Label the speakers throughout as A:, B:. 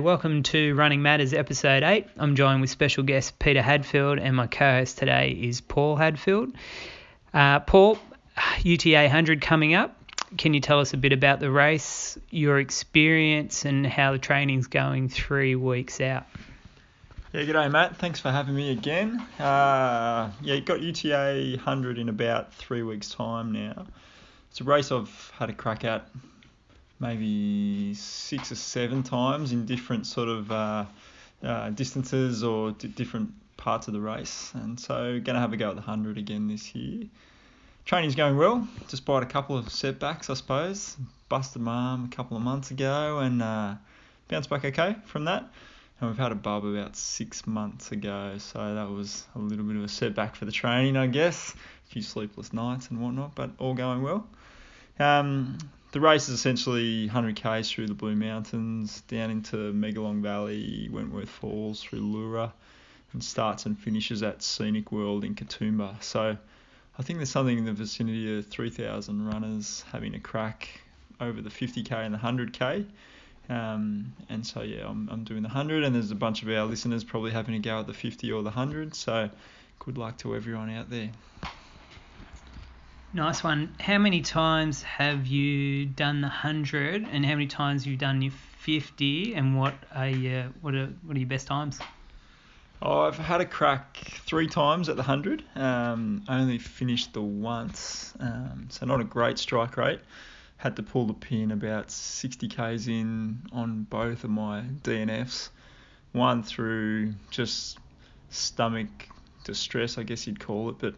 A: Welcome to Running Matters episode 8. I'm joined with special guest Peter Hadfield, and my co host today is Paul Hadfield. Uh, Paul, UTA 100 coming up. Can you tell us a bit about the race, your experience, and how the training's going three weeks out?
B: Yeah, g'day, Matt. Thanks for having me again. Uh, yeah, got UTA 100 in about three weeks' time now. It's a race I've had a crack at maybe six or seven times in different sort of uh, uh, distances or d- different parts of the race. And so, going to have a go at the 100 again this year. Training's going well, despite a couple of setbacks, I suppose. Busted my arm a couple of months ago and uh, bounced back okay from that. And we've had a bub about six months ago, so that was a little bit of a setback for the training, I guess. A few sleepless nights and whatnot, but all going well. Um, the race is essentially 100 k's through the Blue Mountains, down into Megalong Valley, Wentworth Falls, through Leura, and starts and finishes at Scenic World in Katoomba. So I think there's something in the vicinity of 3,000 runners having a crack over the 50k and the 100k. Um, and so yeah, I'm, I'm doing the 100, and there's a bunch of our listeners probably having a go at the 50 or the 100. So good luck to everyone out there.
A: Nice one. How many times have you done the hundred, and how many times have you done your fifty? And what are your, what are what are your best times?
B: Oh, I've had a crack three times at the hundred. Um, I only finished the once, um, so not a great strike rate. Had to pull the pin about 60 k's in on both of my DNFs. One through just stomach distress, I guess you'd call it, but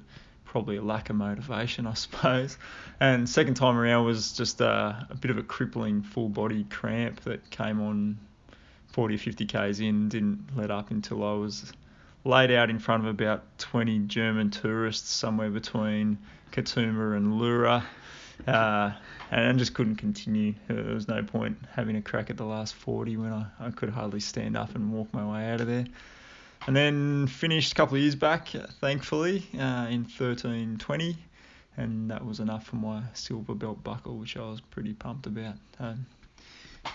B: probably a lack of motivation, I suppose. And second time around was just a, a bit of a crippling full body cramp that came on 40 or 50 k's in, didn't let up until I was laid out in front of about 20 German tourists somewhere between Katoomba and Leura. Uh, and just couldn't continue. There was no point having a crack at the last 40 when I, I could hardly stand up and walk my way out of there and then finished a couple of years back, thankfully, uh, in 1320, and that was enough for my silver belt buckle, which I was pretty pumped about. Um,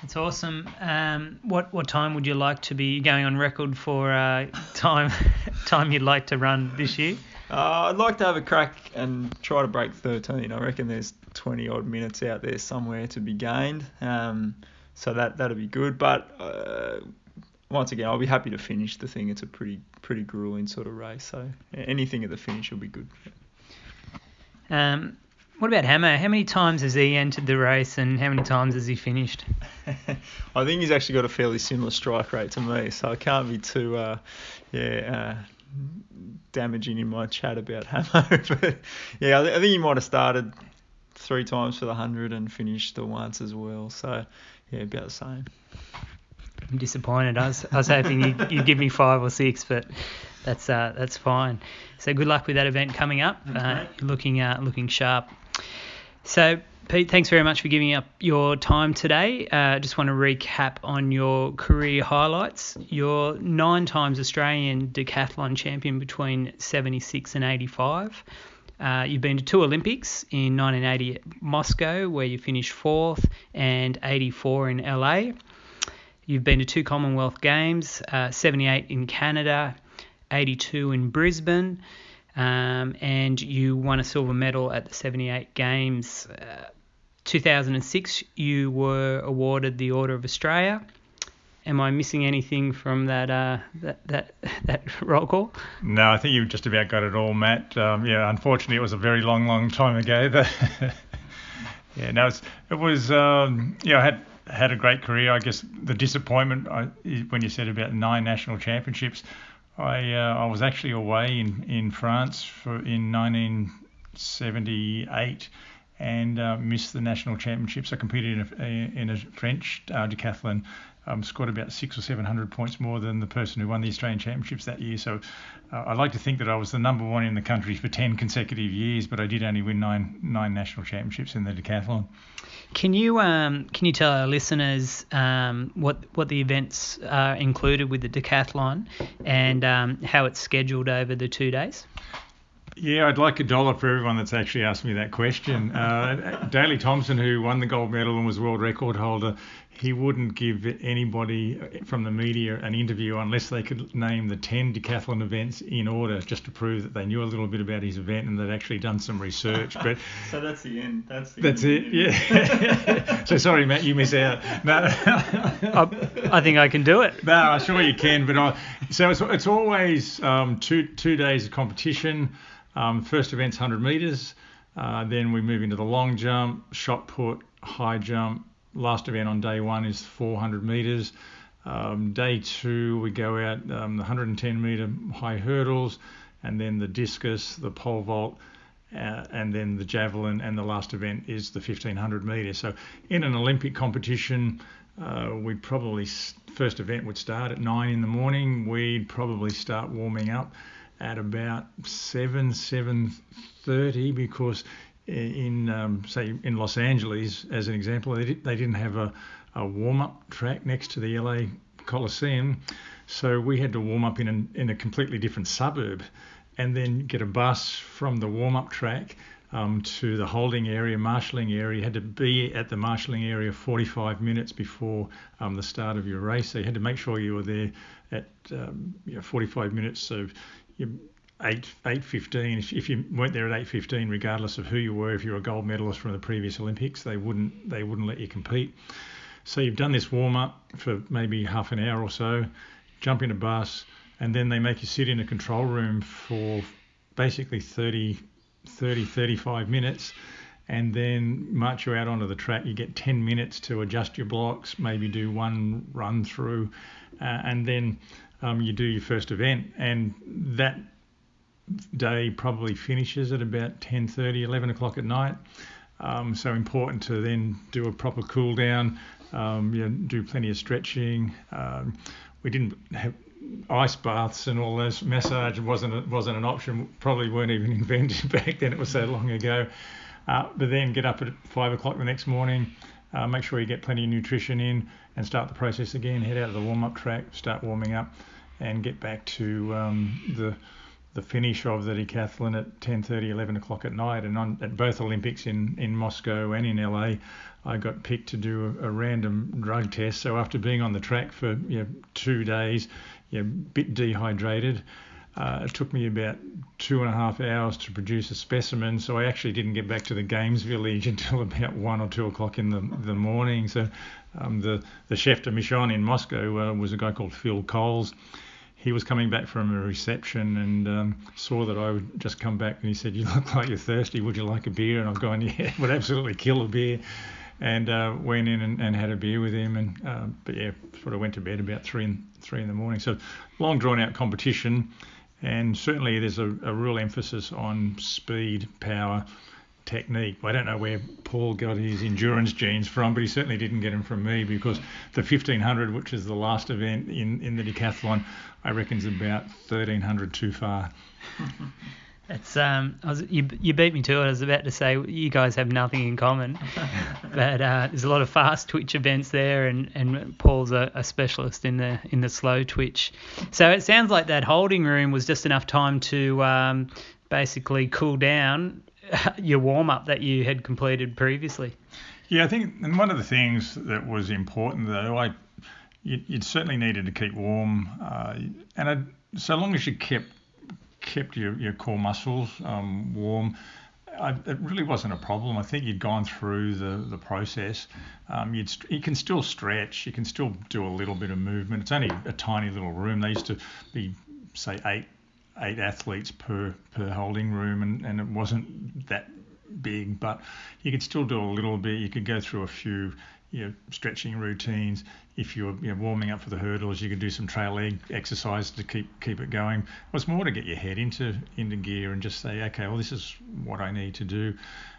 A: That's awesome. Um, what what time would you like to be going on record for uh, time time you'd like to run this year?
B: Uh, I'd like to have a crack and try to break 13. I reckon there's 20 odd minutes out there somewhere to be gained. Um, so that that'll be good. But uh, once again, I'll be happy to finish the thing. It's a pretty pretty grueling sort of race, so anything at the finish will be good.
A: Um, what about Hammer? How many times has he entered the race, and how many times has he finished?
B: I think he's actually got a fairly similar strike rate to me, so I can't be too uh, yeah. Uh, damaging in my chat about Hammer, but yeah, I, th- I think he might have started three times for the hundred and finished the once as well. So yeah, about the same.
A: I'm disappointed. I was, I was hoping you, you'd give me five or six, but that's uh, that's fine. So good luck with that event coming up. Uh, looking uh, looking sharp. So Pete, thanks very much for giving up your time today. Uh, just want to recap on your career highlights. You're nine times Australian decathlon champion between 76 and 85. Uh, you've been to two Olympics in 1980 at Moscow, where you finished fourth, and 84 in LA. You've been to two Commonwealth Games, uh, 78 in Canada, 82 in Brisbane, um, and you won a silver medal at the 78 Games. Uh, 2006, you were awarded the Order of Australia. Am I missing anything from that uh, that that that roll call?
C: No, I think you've just about got it all, Matt. Um, yeah, unfortunately, it was a very long, long time ago. Yeah, no, it was, it was um, know, I had had a great career. I guess the disappointment I, when you said about nine national championships, I uh, I was actually away in in France for in 1978 and uh, missed the national championships. I competed in a, in a French uh, decathlon. Um, scored about six or seven hundred points more than the person who won the Australian Championships that year. So uh, I like to think that I was the number one in the country for ten consecutive years, but I did only win nine nine national championships in the decathlon.
A: Can you um, can you tell our listeners um, what what the events are included with the decathlon and um, how it's scheduled over the two days?
C: Yeah, I'd like a dollar for everyone that's actually asked me that question. Uh, Daley Thompson, who won the gold medal and was world record holder, he wouldn't give anybody from the media an interview unless they could name the 10 decathlon events in order, just to prove that they knew a little bit about his event and they'd actually done some research. But
B: so that's the end. That's the
C: that's
B: end
C: it. Yeah. so sorry, Matt, you miss out. No,
A: I, I think I can do it.
C: No, I'm sure you can. But I, so it's, it's always um, two two days of competition. Um, first event's 100 metres. Uh, then we move into the long jump, shot put, high jump, last event on day one is 400 metres. Um, day two, we go out um, the 110 metre high hurdles, and then the discus, the pole vault, uh, and then the javelin, and the last event is the 1500 metres. So in an Olympic competition, uh, we'd probably first event would start at nine in the morning. We'd probably start warming up at about seven, seven thirty because in um, say in Los Angeles, as an example, they, did, they didn't have a, a warm up track next to the LA Coliseum, so we had to warm up in an, in a completely different suburb, and then get a bus from the warm up track. Um, to the holding area, marshalling area. You had to be at the marshalling area 45 minutes before um, the start of your race. So you had to make sure you were there at um, you know, 45 minutes. So you eight eight fifteen. If, you weren't there at eight fifteen, regardless of who you were, if you were a gold medalist from the previous Olympics, they wouldn't they wouldn't let you compete. So you've done this warm up for maybe half an hour or so, jump in a bus, and then they make you sit in a control room for basically 30, 30 35 minutes and then march you out onto the track. You get 10 minutes to adjust your blocks, maybe do one run through, uh, and then um, you do your first event. And that day probably finishes at about 10:30, 11 o'clock at night. Um, so important to then do a proper cool down, um, you know, do plenty of stretching. Um, we didn't have ice baths and all those massage wasn't wasn't an option. Probably weren't even invented back then. It was so long ago. Uh, but then get up at five o'clock the next morning. Uh, make sure you get plenty of nutrition in and start the process again. Head out of the warm up track, start warming up, and get back to um, the the finish of the decathlon at 10:30, 11 o'clock at night, and on at both Olympics in in Moscow and in LA, I got picked to do a, a random drug test. So after being on the track for you know, two days, you know, bit dehydrated. Uh, it took me about two and a half hours to produce a specimen, so I actually didn't get back to the games village until about one or two o'clock in the the morning. So um, the the chef de mission in Moscow uh, was a guy called Phil Coles he was coming back from a reception and um, saw that I would just come back and he said, "You look like you're thirsty. Would you like a beer?" And I've gone, "Yeah, would absolutely kill a beer." And uh, went in and, and, had a beer with him, and uh, but yeah, sort of went to bed about three in, three in the morning. So long drawn out competition, and certainly there's a, a real emphasis on speed, power, technique. I don't know where Paul got his endurance genes from, but he certainly didn't get them from me because the 1500, which is the last event in, in the decathlon, I reckon is about 1300 too far.
A: It's um, I was, you you beat me to it. I was about to say you guys have nothing in common, but uh, there's a lot of fast twitch events there, and, and Paul's a, a specialist in the in the slow twitch. So it sounds like that holding room was just enough time to um, basically cool down your warm up that you had completed previously.
C: Yeah, I think and one of the things that was important though, I you, you certainly needed to keep warm, uh, and I, so long as you kept kept your, your core muscles um, warm, I, it really wasn't a problem. I think you'd gone through the, the process. Um, you'd you can still stretch. You can still do a little bit of movement. It's only a tiny little room. They used to be say eight eight athletes per per holding room, and, and it wasn't that big, but you could still do a little bit. You could go through a few you know, stretching routines. If you're you know, warming up for the hurdles, you can do some trail leg exercise to keep keep it going. What's more to get your head into into gear and just say, okay, well, this is what I need to do. And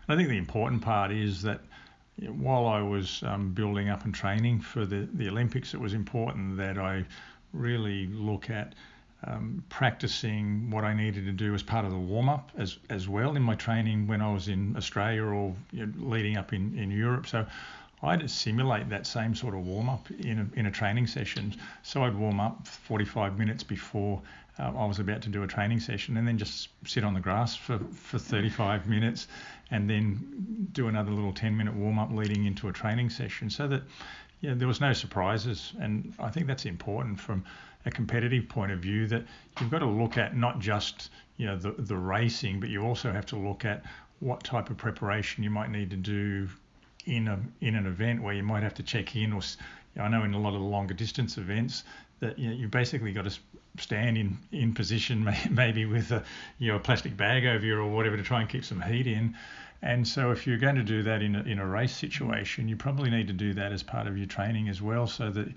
C: I think the important part is that you know, while I was um, building up and training for the, the Olympics, it was important that I really look at um, practicing what I needed to do as part of the warm up as as well in my training when I was in Australia or you know, leading up in, in Europe. So I had to simulate that same sort of warm up in a, in a training session. So I'd warm up 45 minutes before uh, I was about to do a training session and then just sit on the grass for, for 35 minutes and then do another little 10 minute warm up leading into a training session so that yeah, there was no surprises. And I think that's important from a competitive point of view that you've got to look at not just you know the, the racing, but you also have to look at what type of preparation you might need to do in a in an event where you might have to check in or you know, I know in a lot of the longer distance events that you know, you basically got to stand in in position maybe with a you know a plastic bag over you or whatever to try and keep some heat in. And so if you're going to do that in a, in a race situation you probably need to do that as part of your training as well so that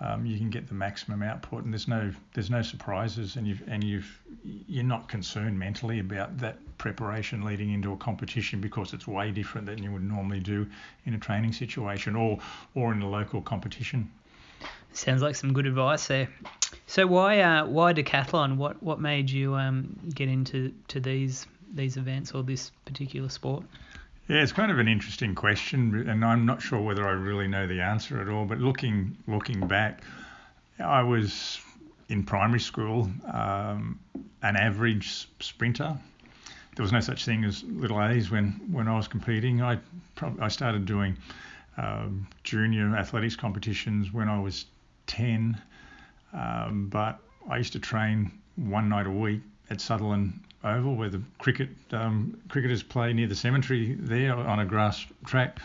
C: um, you can get the maximum output, and there's no there's no surprises, and you've and you've you're not concerned mentally about that preparation leading into a competition because it's way different than you would normally do in a training situation or or in a local competition.
A: Sounds like some good advice there. So why uh, why decathlon? What what made you um, get into to these these events or this particular sport?
C: Yeah, it's kind of an interesting question, and I'm not sure whether I really know the answer at all. But looking looking back, I was in primary school um, an average sprinter. There was no such thing as little A's when, when I was competing. I I started doing um, junior athletics competitions when I was 10, um, but I used to train one night a week at Sutherland Oval, where the cricket um, cricketers play near the cemetery there on a grass track.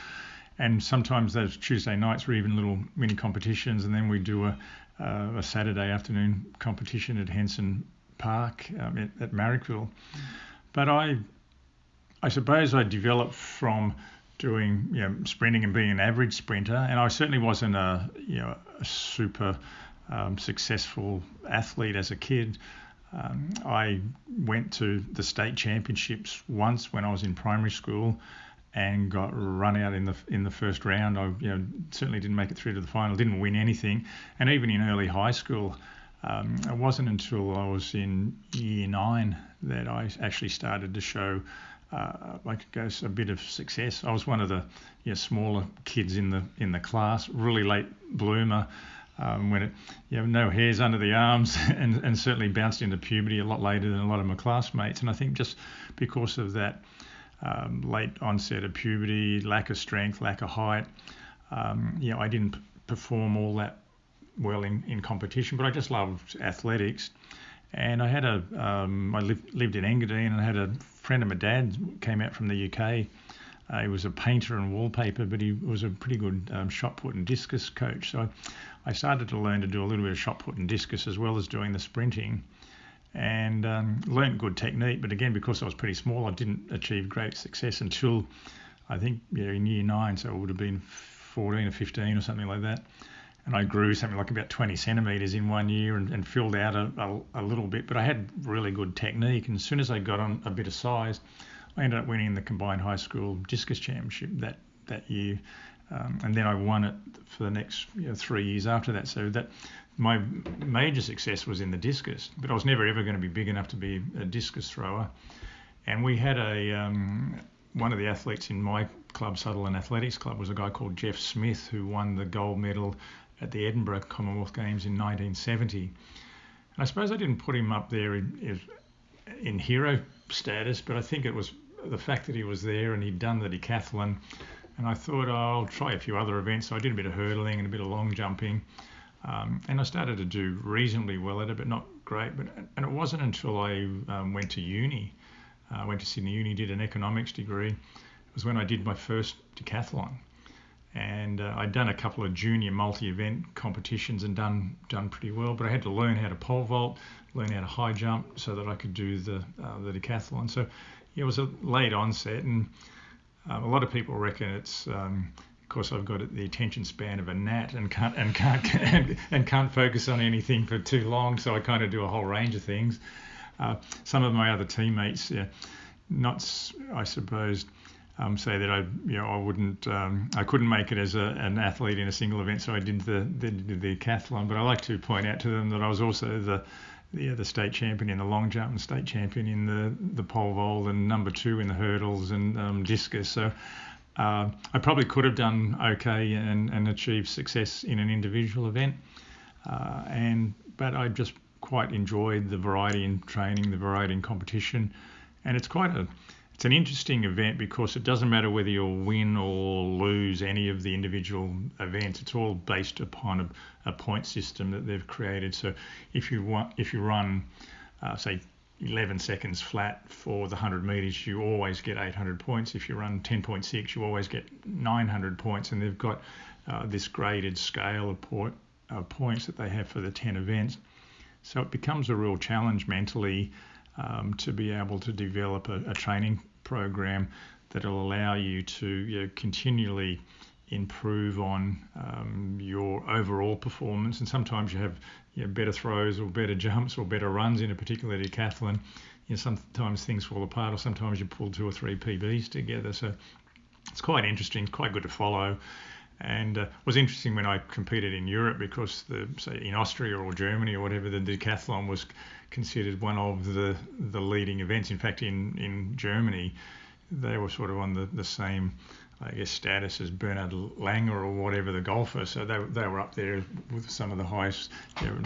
C: And sometimes those Tuesday nights were even little mini competitions, and then we do a, uh, a Saturday afternoon competition at Henson Park um, at, at Marrickville. But I, I suppose I developed from doing you know, sprinting and being an average sprinter, and I certainly wasn't a you know a super um, successful athlete as a kid. Um, I went to the state championships once when I was in primary school and got run out in the in the first round. I you know, certainly didn't make it through to the final, didn't win anything, and even in early high school, um, it wasn't until I was in year nine that I actually started to show. Uh, guess a bit of success. I was one of the you know, smaller kids in the in the class, really late bloomer um, when it, you have no hairs under the arms and, and certainly bounced into puberty a lot later than a lot of my classmates. And I think just because of that um, late onset of puberty, lack of strength, lack of height, um, you know, I didn't perform all that well in, in competition, but I just loved athletics. And I had a, um, I lived, lived in Engadine and I had a friend of my dad came out from the UK uh, he was a painter and wallpaper, but he was a pretty good um, shot put and discus coach. So I started to learn to do a little bit of shot put and discus as well as doing the sprinting and um, learned good technique. But again, because I was pretty small, I didn't achieve great success until I think in year nine, so it would have been 14 or 15 or something like that. And I grew something like about 20 centimetres in one year and, and filled out a, a, a, little bit. But I had really good technique. And as soon as I got on a bit of size, I ended up winning the combined high school discus championship that that year, um, and then I won it for the next you know, three years after that. So that my major success was in the discus, but I was never ever going to be big enough to be a discus thrower. And we had a um, one of the athletes in my club, Sutherland Athletics Club, was a guy called Geoff Smith who won the gold medal at the Edinburgh Commonwealth Games in 1970. And I suppose I didn't put him up there in, in hero status, but I think it was the fact that he was there and he'd done the decathlon, and I thought oh, I'll try a few other events. So I did a bit of hurdling and a bit of long jumping, um, and I started to do reasonably well at it, but not great. But and it wasn't until I um, went to uni, I uh, went to Sydney Uni, did an economics degree. It was when I did my first decathlon, and uh, I'd done a couple of junior multi-event competitions and done done pretty well. But I had to learn how to pole vault, learn how to high jump, so that I could do the uh, the decathlon. So it was a late onset, and um, a lot of people reckon it's. Um, of course, I've got the attention span of a gnat and can't and can't and, and can't focus on anything for too long. So I kind of do a whole range of things. Uh, some of my other teammates, uh, not I suppose, um, say that I you know I wouldn't um, I couldn't make it as a, an athlete in a single event, so I did the, the the decathlon. But I like to point out to them that I was also the the, the state champion in the long jump and state champion in the, the pole vault and number two in the hurdles and um, discus. So Uh, I probably could have done okay and, and achieved success in an individual event, uh, and but I just quite enjoyed the variety in training, the variety in competition, and it's quite a it's an interesting event because it doesn't matter whether you win or lose any of the individual events. It's all based upon a, a point system that they've created. So if you want, if you run, uh, say 11 seconds flat for the 100 meters, you always get 800 points. If you run 10.6, you always get 900 points. And they've got uh, this graded scale of, of points that they have for the 10 events. So it becomes a real challenge mentally um, to be able to develop a, a training program that'll allow you to you know, continually improve on um, your overall performance. And sometimes you have you know, better throws or better jumps or better runs in a particular decathlon. You know, sometimes things fall apart, or sometimes you pull two or three PBs together. So it's quite interesting, quite good to follow. And uh, was interesting when I competed in Europe because the say in Austria or Germany or whatever the decathlon was considered one of the the leading events. In fact, in in Germany, they were sort of on the, the same I guess, status as Bernard Langer or whatever the golfer. So they, they were up there with some of the highest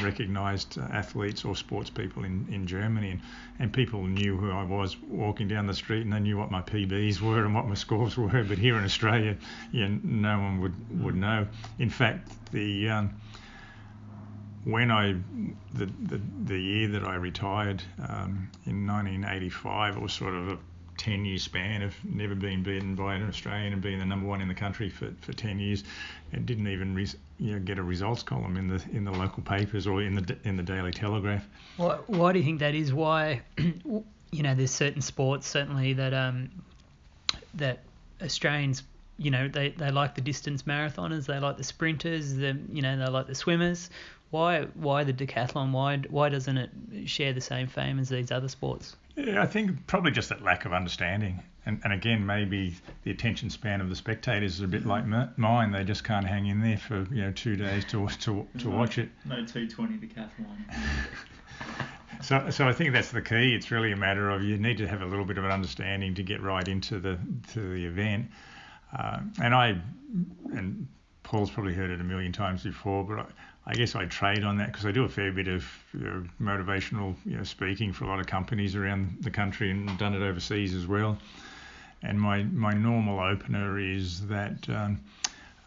C: recognised athletes or sports people in, in Germany. And, and people knew who I was walking down the street and they knew what my PBs were and what my scores were. But here in Australia, no one would, would know. In fact, the. Um, when I the, the the year that I retired um, in 1985, it was sort of a 10 year span of never being beaten by an Australian and being the number one in the country for, for 10 years and didn't even you know, get a results column in the in the local papers or in the in the Daily Telegraph.
A: Why, why do you think that is? Why, you know, there's certain sports certainly that um that Australians you know they, they like the distance marathoners, they like the sprinters, the you know they like the swimmers. Why why the decathlon? Why why doesn't it share the same fame as these other sports?
C: Yeah, I think probably just that lack of understanding. And, and again, maybe the attention span of the spectators is a bit like mine. They just can't hang in there for you know two days to to, to
B: no,
C: watch it.
B: No T20 decathlon.
C: so, so I think that's the key. It's really a matter of you need to have a little bit of an understanding to get right into the to the event. Uh, and I and Paul's probably heard it a million times before, but I, guess I trade on that because I do a fair bit of you know, motivational you know, speaking for a lot of companies around the country and done it overseas as well. And my, my normal opener is that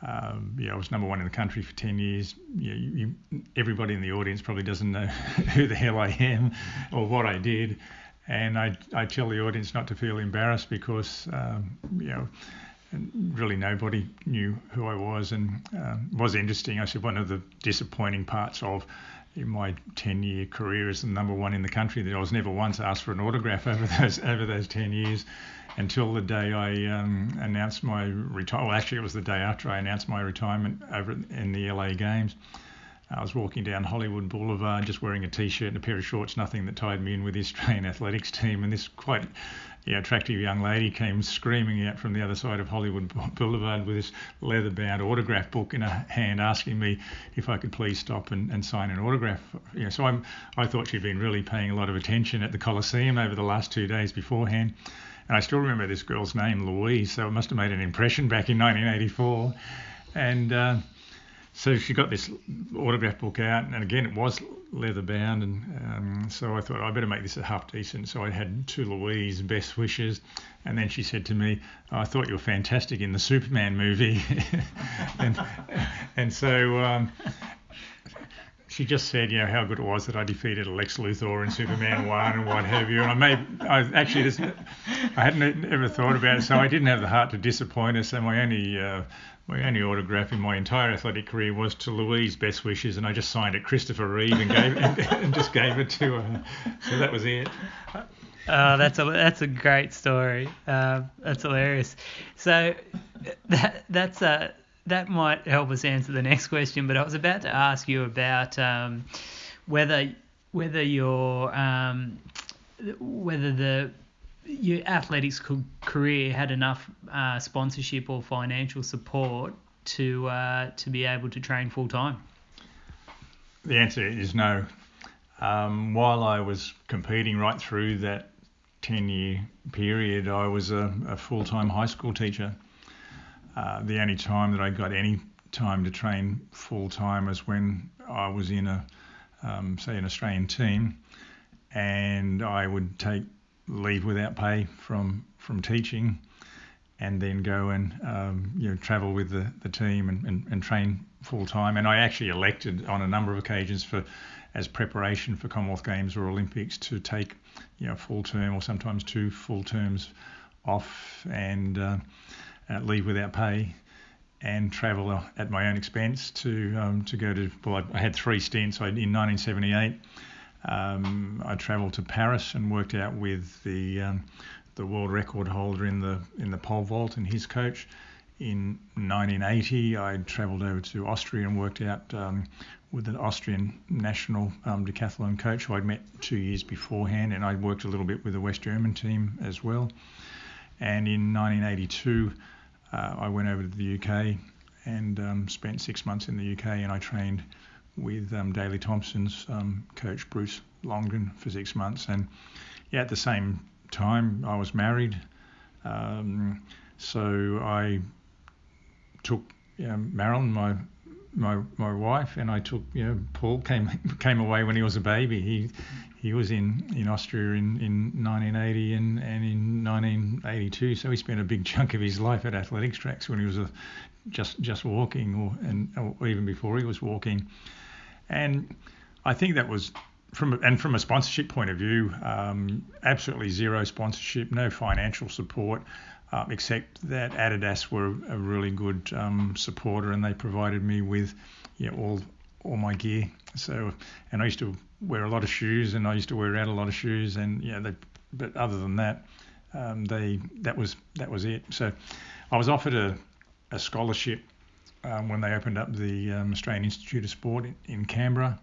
C: um, yeah, I was number one in the country for 10 years. You, you, everybody in the audience probably doesn't know who the hell I am or what I did. And I, I tell the audience not to feel embarrassed because, um, you know, really nobody knew who I was, and um, was interesting. I said one of the disappointing parts of my 10-year career as the number one in the country that I was never once asked for an autograph over those over those 10 years, until the day I um, announced my retirement. Well, actually, it was the day after I announced my retirement over in the LA Games. I was walking down Hollywood Boulevard just wearing a t-shirt and a pair of shorts, nothing that tied me in with the Australian athletics team. And this quite yeah, attractive young lady came screaming out from the other side of Hollywood Boulevard with this leather-bound autograph book in her hand, asking me if I could please stop and, and sign an autograph. So I'm, I thought she'd been really paying a lot of attention at the Coliseum over the last two days beforehand. And I still remember this girl's name, Louise, so it must have made an impression back in 1984. And uh, so she got this autograph book out, and again, it was leather bound, and um, so I thought I better make this a half decent. So I had to Louise best wishes, and then she said to me, "I thought you were fantastic in the Superman movie," and and so. Um, she just said, you know, how good it was that I defeated Lex Luthor in Superman One and what have you. And I made, I actually just, I hadn't ever thought about it, so I didn't have the heart to disappoint her. So my only uh, my only autograph in my entire athletic career was to Louise Best Wishes, and I just signed it Christopher Reeve and gave and, and just gave it to her. So that was it.
A: Uh, that's a that's a great story. Uh, that's hilarious. So that that's a that might help us answer the next question. But I was about to ask you about um, whether whether your um, whether the your athletics career had enough uh, sponsorship or financial support to uh, to be able to train full time?
C: The answer is no. Um, while I was competing right through that 10 year period, I was a, a full time high school teacher. Uh, the only time that I got any time to train full time was when I was in a, um, say, an Australian team, and I would take leave without pay from from teaching, and then go and um, you know travel with the, the team and, and, and train full time. And I actually elected on a number of occasions for as preparation for Commonwealth Games or Olympics to take you know full term or sometimes two full terms off and uh, uh, leave without pay and travel at my own expense to um, to go to. Well, I, I had three stints. I, in 1978, um, I travelled to Paris and worked out with the um, the world record holder in the in the pole vault and his coach. In 1980, I travelled over to Austria and worked out um, with an Austrian national um, decathlon coach who I'd met two years beforehand, and I'd worked a little bit with the West German team as well. And in 1982, uh, I went over to the UK and um, spent six months in the UK, and I trained with um, Thompson's um, coach Bruce Longden for six months. And yeah, at the same time, I was married, um, so I took you know, Marilyn, my my my wife, and I took you know Paul came came away when he was a baby. He he was in, in Austria in, in 1980 and, and in 1982, so he spent a big chunk of his life at athletics tracks when he was a, just just walking, or and or even before he was walking. And I think that was from and from a sponsorship point of view, um, absolutely zero sponsorship, no financial support. Um, except that Adidas were a really good um, supporter and they provided me with you know, all all my gear. So, and I used to wear a lot of shoes, and I used to wear out a lot of shoes, and yeah, they, but other than that, um, they that was that was it. So, I was offered a, a scholarship um, when they opened up the um, Australian Institute of Sport in, in Canberra.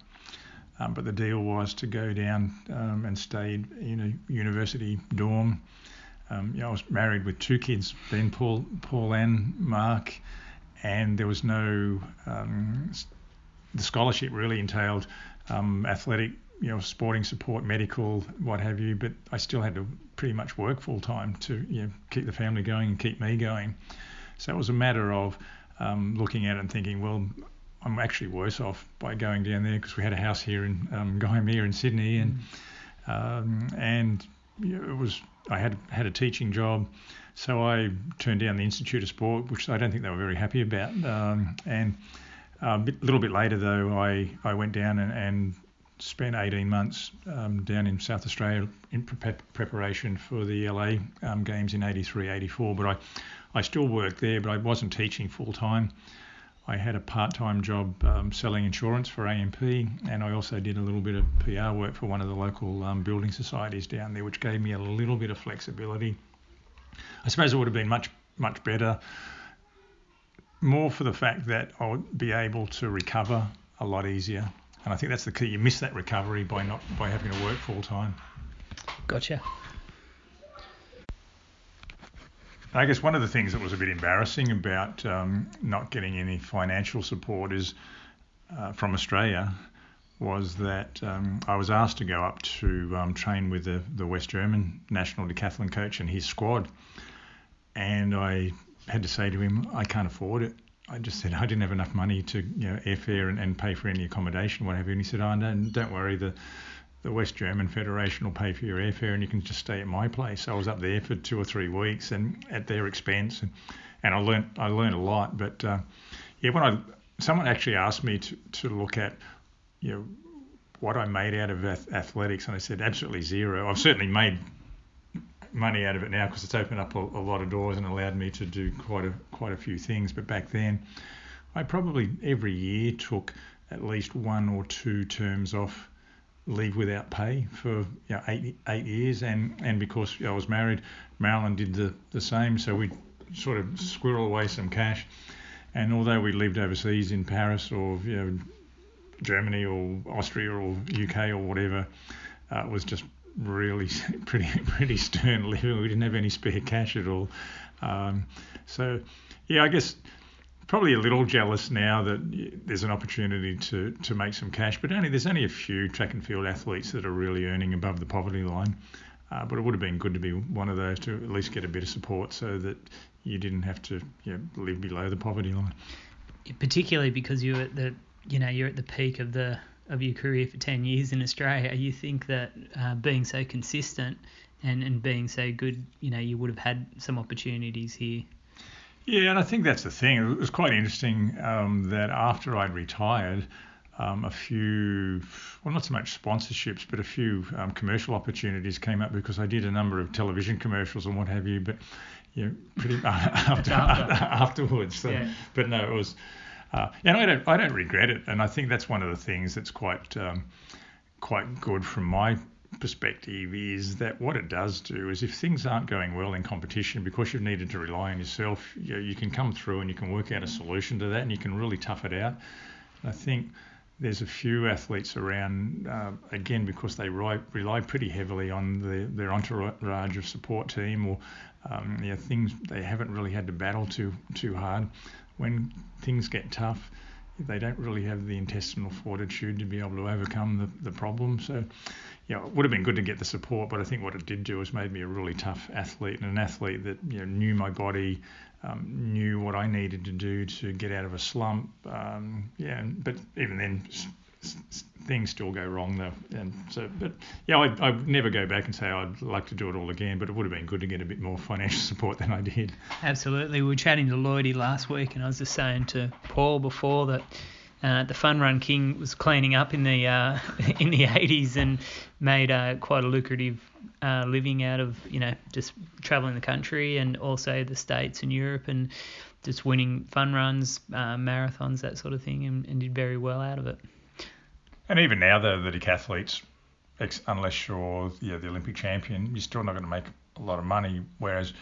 C: Um, but the deal was to go down um, and stay in a university dorm. Um, you know, I was married with two kids, Ben, Paul, Paul, and Mark, and there was no um, the scholarship really entailed um, athletic, you know, sporting support, medical, what have you. But I still had to pretty much work full time to you know, keep the family going and keep me going. So it was a matter of um, looking at it and thinking, well, I'm actually worse off by going down there because we had a house here in um, Gymea in Sydney, and um, and it was I had had a teaching job. So I turned down the Institute of Sport, which I don't think they were very happy about, um, and a bit, little bit later, though, I, I went down and, and spent 18 months um, down in South Australia in pre- preparation for the LA um, games in 83, 84. But I, I still worked there, but I wasn't teaching full time. I had a part time job um, selling insurance for AMP, and I also did a little bit of PR work for one of the local um, building societies down there, which gave me a little bit of flexibility. I suppose it would have been much, much better more for the fact that I would be able to recover a lot easier. And I think that's the key. You miss that recovery by not by having to work full time.
A: Gotcha.
C: I guess one of the things that was a bit embarrassing about um, not getting any financial support is uh, from Australia was that um, I was asked to go up to um, train with the, the West German national decathlon coach and his squad, and I had to say to him, I can't afford it. I just said I didn't have enough money to you know airfare and, and pay for any accommodation, whatever. And he said, Oh, no, don't worry, the the West German Federation will pay for your airfare and you can just stay at my place. I was up there for two or three weeks and at their expense, and, and I learned I learned a lot. But uh, yeah, when I someone actually asked me to, to look at you know what I made out of athletics, and I said absolutely zero. I've certainly made money out of it now because it's opened up a, a, lot of doors and allowed me to do quite a quite a few things. But back then, I probably every year took at least one or two terms off leave without pay for you know, eight eight years, and and because I was married, Marilyn did the the same. So we sort of squirrel away some cash, and although we lived overseas in Paris or you know Germany or Austria or UK or whatever, uh, it was just really pretty pretty stern living. We didn't have any spare cash at all. Um, so yeah, I guess probably a little jealous now that there's an opportunity to to make some cash, but only there's only a few track and field athletes that are really earning above the poverty line. Uh, but it would have been good to be one of those to at least get a bit of support so that you didn't have to you know, live below the poverty line.
A: Particularly because you're at the you know you're at the peak of the of your career for 10 years in Australia, you think that uh, being so consistent and, and being so good, you know, you would have had some opportunities here.
C: Yeah, and I think that's the thing. It was quite interesting um, that after I'd retired, um, a few, well, not so much sponsorships, but a few um, commercial opportunities came up because I did a number of television commercials and what have you. But you know, pretty after, after. afterwards. So, yeah. But no, it was, uh, and I don't, I don't regret it. And I think that's one of the things that's quite, um, quite good from my perspective is that what it does do is if things aren't going well in competition because you've needed to rely on yourself, you, you can come through and you can work out a solution to that and you can really tough it out. I think there's a few athletes around, uh, again, because they rely, rely pretty heavily on the, their entourage of support team or um, you know, things they haven't really had to battle too too hard. When things get tough, they don't really have the intestinal fortitude to be able to overcome the, the problem. So, know, it would have been good to get the support, but I think what it did do was made me a really tough athlete and an athlete that you know, knew my body, um, knew what I needed to do to get out of a slump. Um, yeah, but even then, things still go wrong though. And so, but yeah, I'd, I'd, never go back and say I'd like to do it all again, but it would have been good to get a bit more financial support than I did.
A: Absolutely. We were chatting to Lloydie last week, and I was just saying to Paul before that. Uh, the Fun Run King was cleaning up in the uh, in the 80s and made uh, quite a lucrative uh, living out of you know just traveling the country and also the states and Europe and just winning fun runs, uh, marathons, that sort of thing, and, and, did very well out of it.
C: And even now, the, the decathletes, unless you're yeah, the Olympic champion, you're still not going to make a lot of money. Whereas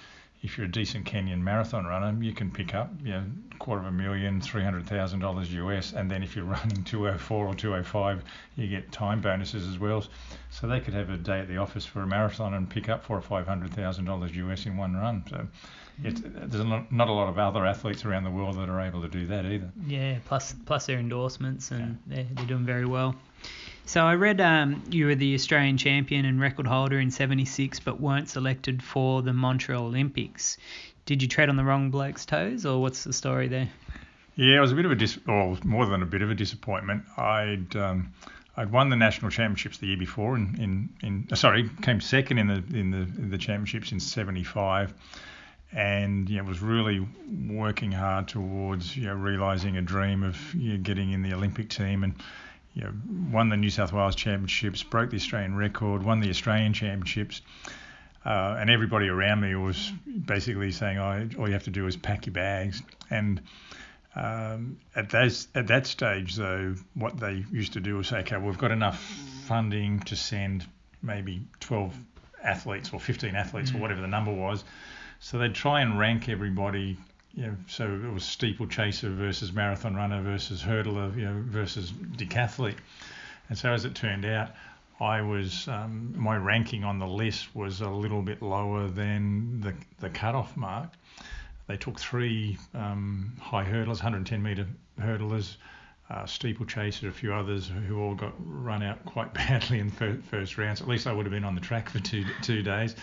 C: if you're a decent Kenyan marathon runner, you can pick up you know, quarter of a million, three hundred thousand dollars US, and then if you're running 204 or 205, you get time bonuses as well. So they could have a day at the office for a marathon and pick up four or five hundred thousand dollars US in one run. So it's, there's not a lot of other athletes around the world that are able to do that either.
A: Yeah, plus plus their endorsements, and yeah. they're, they're doing very well. So I read um, you were the Australian champion and record holder in '76, but weren't selected for the Montreal Olympics. Did you tread on the wrong bloke's toes, or what's the story there?
C: Yeah, it was a bit of a dis- or more than a bit of a disappointment. I'd um, I'd won the national championships the year before, in, in, in uh, sorry, came second in the in the in the championships in '75, and you know, was really working hard towards you know realising a dream of you know, getting in the Olympic team and you know, won the New South Wales Championships, broke the Australian record, won the Australian Championships, uh, and everybody around me was basically saying, "Oh, all you have to do is pack your bags." And um, at those at that stage, though, what they used to do was say, "Okay, well, we've got enough funding to send maybe 12 athletes or 15 athletes mm. or whatever the number was." So they'd try and rank everybody you know, so it was steeplechaser versus marathon runner versus hurdler, you know, versus decathlete. And so as it turned out, I was um, my ranking on the list was a little bit lower than the the cutoff mark. They took three um, high hurdlers, 110 meter hurdlers, uh, steeplechaser, a few others who all got run out quite badly in the first rounds. At least I would have been on the track for two two days,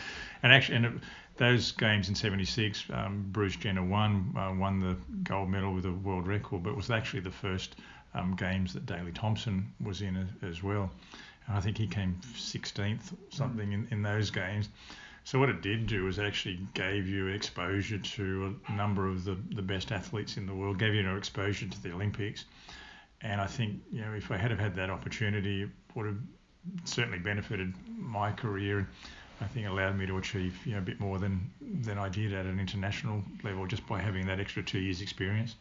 C: and actually, and it, those games in '76, um, Bruce Jenner won, uh, won the gold medal with a world record, but it was actually the first um, games that Daley Thompson was in as, well. And I think he came 16th something in, in those games. So what it did do was actually gave you exposure to a number of the, the best athletes in the world, gave you no exposure to the Olympics. And I think you know if I had have had that opportunity, it would have certainly benefited my career. I think allowed me to achieve you know a bit more than than I did at an international level just by having that extra two years experience.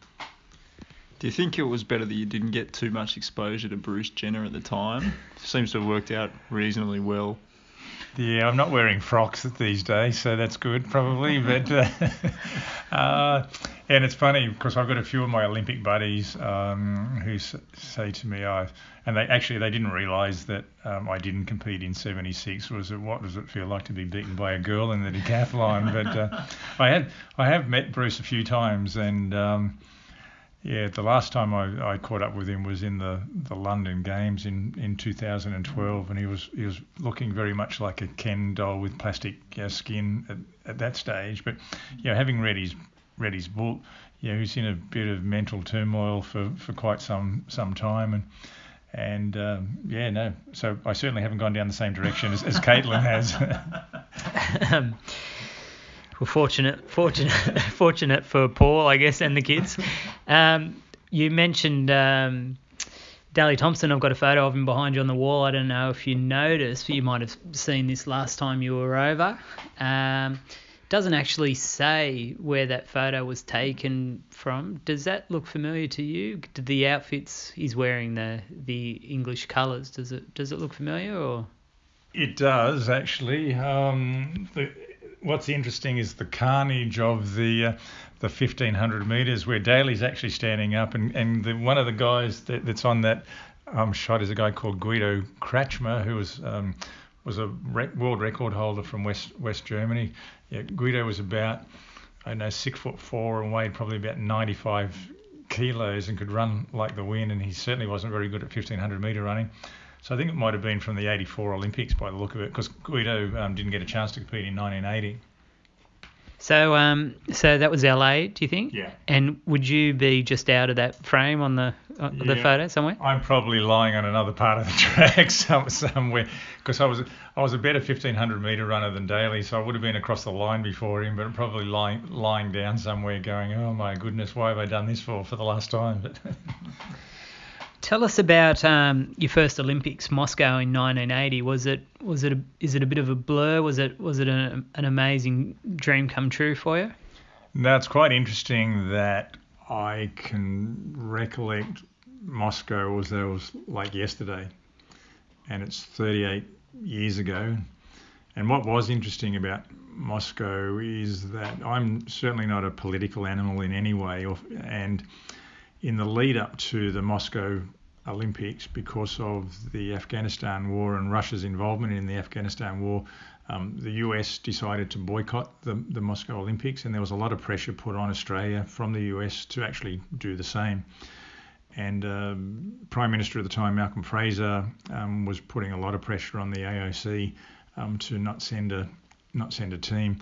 B: Do you think it was better that you didn't get too much exposure to Bruce Jenner at the time? Seems to have worked out reasonably well.
C: Yeah, I'm not wearing frocks these days, so that's good probably. but uh, uh, and it's funny because I've got a few of my Olympic buddies um, who s- say to me, "I," and they actually they didn't realise that um, I didn't compete in '76. Was it what does it feel like to be beaten by a girl in the decathlon? but uh, I had I have met Bruce a few times, and um, Yeah, the last time I, I caught up with him was in the, the London Games in, in 2012, and he was he was looking very much like a Ken doll with plastic know, skin at, at that stage. But you know, having read his read his book, you know, he's in a bit of mental turmoil for, for quite some some time, and and um, yeah, no, so I certainly haven't gone down the same direction as, as Caitlyn has.
A: um, well, fortunate, fortunate, fortunate for Paul, I guess, and the kids. Um, you mentioned um, Daley Thompson. I've got a photo of him behind you on the wall. I don't know if you noticed, but you might have seen this last time you were over. Um, doesn't actually say where that photo was taken from. Does that look familiar to you? Do the outfits he's wearing the the English colours? Does it does it look familiar or?
C: It does actually. Um, the, what's interesting is the carnage of the uh, the 1500 meters where Daley's actually standing up, and and the, one of the guys that, that's on that um, shot is a guy called Guido Kratschmer, who was um, was a rec- world record holder from West West Germany. Yeah, Guido was about I don't know six foot four and weighed probably about 95 kilos and could run like the wind, and he certainly wasn't very good at 1500 meter running. So I think it might have been from the 84 Olympics by the look of it, because Guido um, didn't get a chance to compete in 1980.
A: So, um, so that was LA, do you think?
C: Yeah.
A: And would you be just out of that frame on the uh, the photo somewhere?
C: I'm probably lying on another part of the track somewhere because I was I was a better 1500 meter runner than Daley, so I would have been across the line before him, but probably lying lying down somewhere, going, "Oh my goodness, why have I done this for for the last time?" But
A: Tell us about um, your first Olympics, Moscow in 1980. Was it was it a, is it a bit of a blur? Was it was it a, an amazing dream come true for you?
C: That's quite interesting that I can recollect Moscow as though it was like yesterday, and it's 38 years ago. And what was interesting about Moscow is that I'm certainly not a political animal in any way, or, and in the lead up to the Moscow Olympics, because of the Afghanistan war and Russia's involvement in the Afghanistan war, um, the US decided to boycott the, the Moscow Olympics, and there was a lot of pressure put on Australia from the US to actually do the same. And um, Prime Minister at the time, Malcolm Fraser, um, was putting a lot of pressure on the AOC um, to not send a not send a team.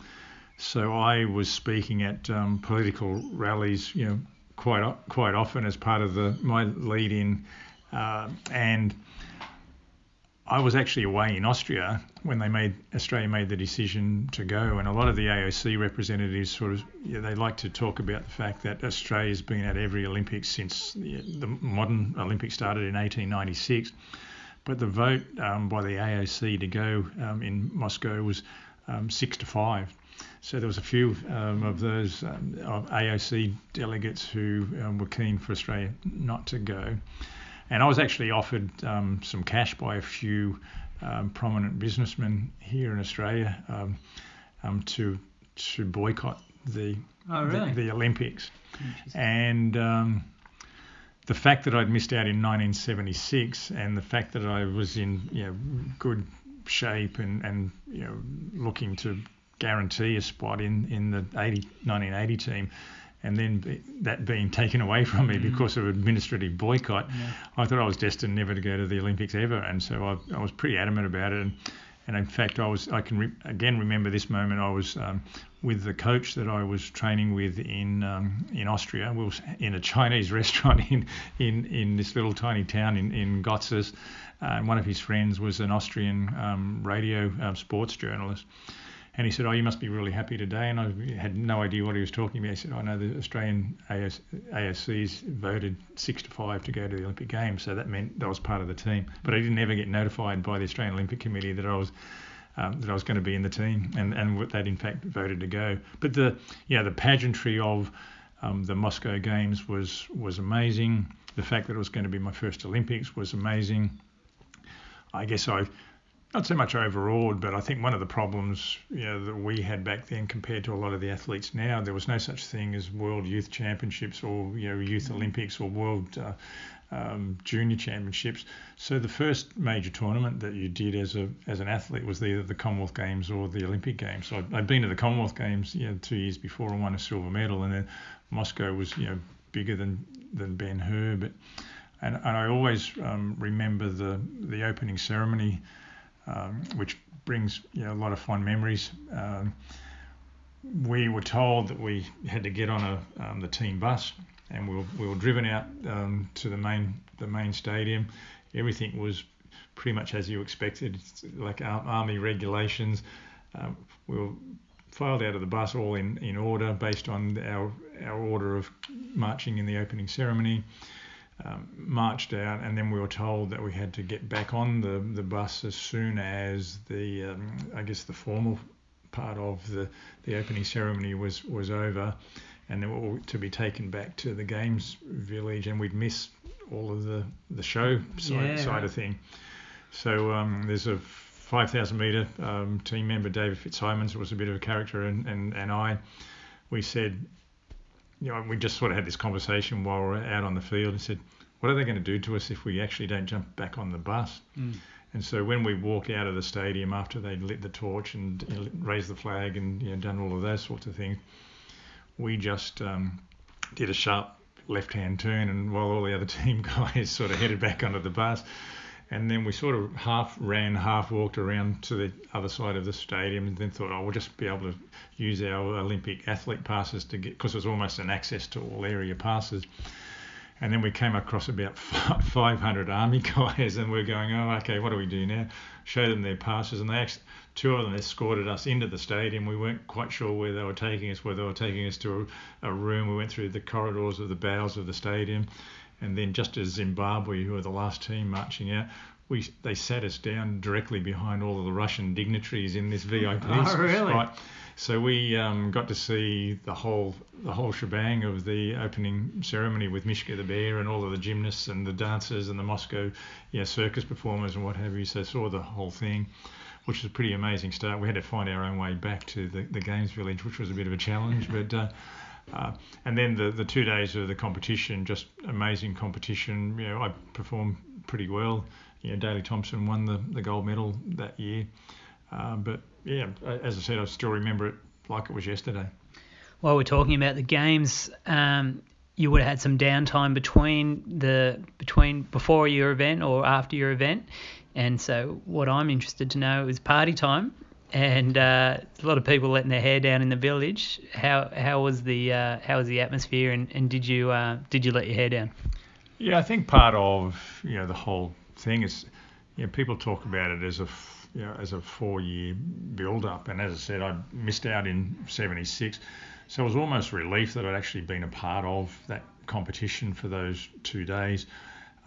C: So I was speaking at um, political rallies, you know, quite quite often as part of the my lead in, uh, and I was actually away in Austria when they made Australia made the decision to go, and a lot of the AOC representatives sort of yeah, they like to talk about the fact that Australia's been at every Olympics since the, the modern Olympics started in 1896, but the vote um, by the AOC to go um, in Moscow was um, six to five. So there was a few um, of those um, AOC delegates who um, were keen for Australia not to go. And I was actually offered um, some cash by a few um, prominent businessmen here in Australia um, um, to to boycott the
A: Oh,
C: the, the Olympics. And um, the fact that I'd missed out in 1976 and the fact that I was in you know good shape and, and you know looking to guarantee a spot in, in the 80, 1980 team and then be, that being taken away from me because of administrative boycott, I thought I was destined never to go to the Olympics ever. And so I, I was pretty adamant about it. And, and in fact, I was I can re- again remember this moment. I was um, with the coach that I was training with in um, in Austria. We was in a Chinese restaurant in in, in this little tiny town in in Götzis. Uh, and one of his friends was an Austrian um, radio um, sports journalist. And he said, "Oh, you must be really happy today." And I had no idea what he was talking about. He said, "I know the Australian AS, ASCs voted six to five to go to the Olympic Games, so that meant that I was part of the team." But I didn't ever get notified by the Australian Olympic Committee that I was um, that I was going to be in the team, and and that in fact voted to go. But the yeah the pageantry of um, the Moscow Games was was amazing. The fact that it was going to be my first Olympics was amazing. I guess I not so much overawed, but I think one of the problems you know, that we had back then compared to a lot of the athletes now, there was no such thing as World Youth Championships or you know Youth Olympics or World uh, um, Junior Championships. So the first major tournament that you did as a as an athlete was either the Commonwealth Games or the Olympic Games. So I'd, I'd been to the Commonwealth Games you know, two years before and won a silver medal, and then Moscow was you know bigger than than Ben Hur, but and, and I always um, remember the the opening ceremony, um, which brings you know, a lot of fond memories. Um, we were told that we had to get on a um, the team bus, and we were, we were driven out um, to the main the main stadium. Everything was pretty much as you expected, like army regulations. Um, we were filed out of the bus all in, in order based on our our order of marching in the opening ceremony. Um, marched out, and then we were told that we had to get back on the, the bus as soon as the um, I guess the formal part of the, the opening ceremony was was over, and then we were to be taken back to the games village, and we'd miss all of the the show side,
A: Yeah,
C: side of thing. So um, there's a 5,000 metre um, team member, David Fitzsimons, was a bit of a character, and, and, and I, we said, you know, we just sort of had this conversation while we were out on the field and said, what are they going to do to us if we actually don't jump back on the bus?
A: Mm.
C: And so when we walked out of the stadium after they'd lit the torch and you know, raised the flag and you know, done all of those sorts of things, we just um, did a sharp left-hand turn, and while all the other team guys sort of headed back onto the bus, and then we sort of half ran, half walked around to the other side of the stadium, and then thought, oh, we'll just be able to use our Olympic athlete passes to get, because it was almost an access to all area passes. And then we came across about 500 army guys, and we're going, oh, okay, what do we do now? Show them their passes, and they actually, two of them escorted us into the stadium. We weren't quite sure where they were taking us, whether they were taking us to a, a room. We went through the corridors of the bowels of the stadium, and then just as Zimbabwe, who were the last team marching out, we they sat us down directly behind all of the Russian dignitaries in this VIP.
A: Oh, really?
C: Right. So we um, got to see the whole the whole shebang of the opening ceremony with Mishka the bear and all of the gymnasts and the dancers and the Moscow yeah, circus performers and what have you. So saw the whole thing, which was a pretty amazing start. We had to find our own way back to the, the games village, which was a bit of a challenge, but. Uh, uh, and then the, the two days of the competition, just amazing competition. You know, I performed pretty well. You know, Daley Thompson won the, the gold medal that year. Uh, but yeah, as I said, I still remember it like it was yesterday.
A: While we're talking about the games, um, you would have had some downtime between the between before your event or after your event, and so what I'm interested to know is party time. And uh, a lot of people letting their hair down in the village. How how was the uh, how was the atmosphere, and, and did you uh, did you let your hair down?
C: Yeah, I think part of you know the whole thing is, you know, people talk about it as a you know as a four-year build-up, and as I said, I missed out in '76, so it was almost relief that I'd actually been a part of that competition for those two days.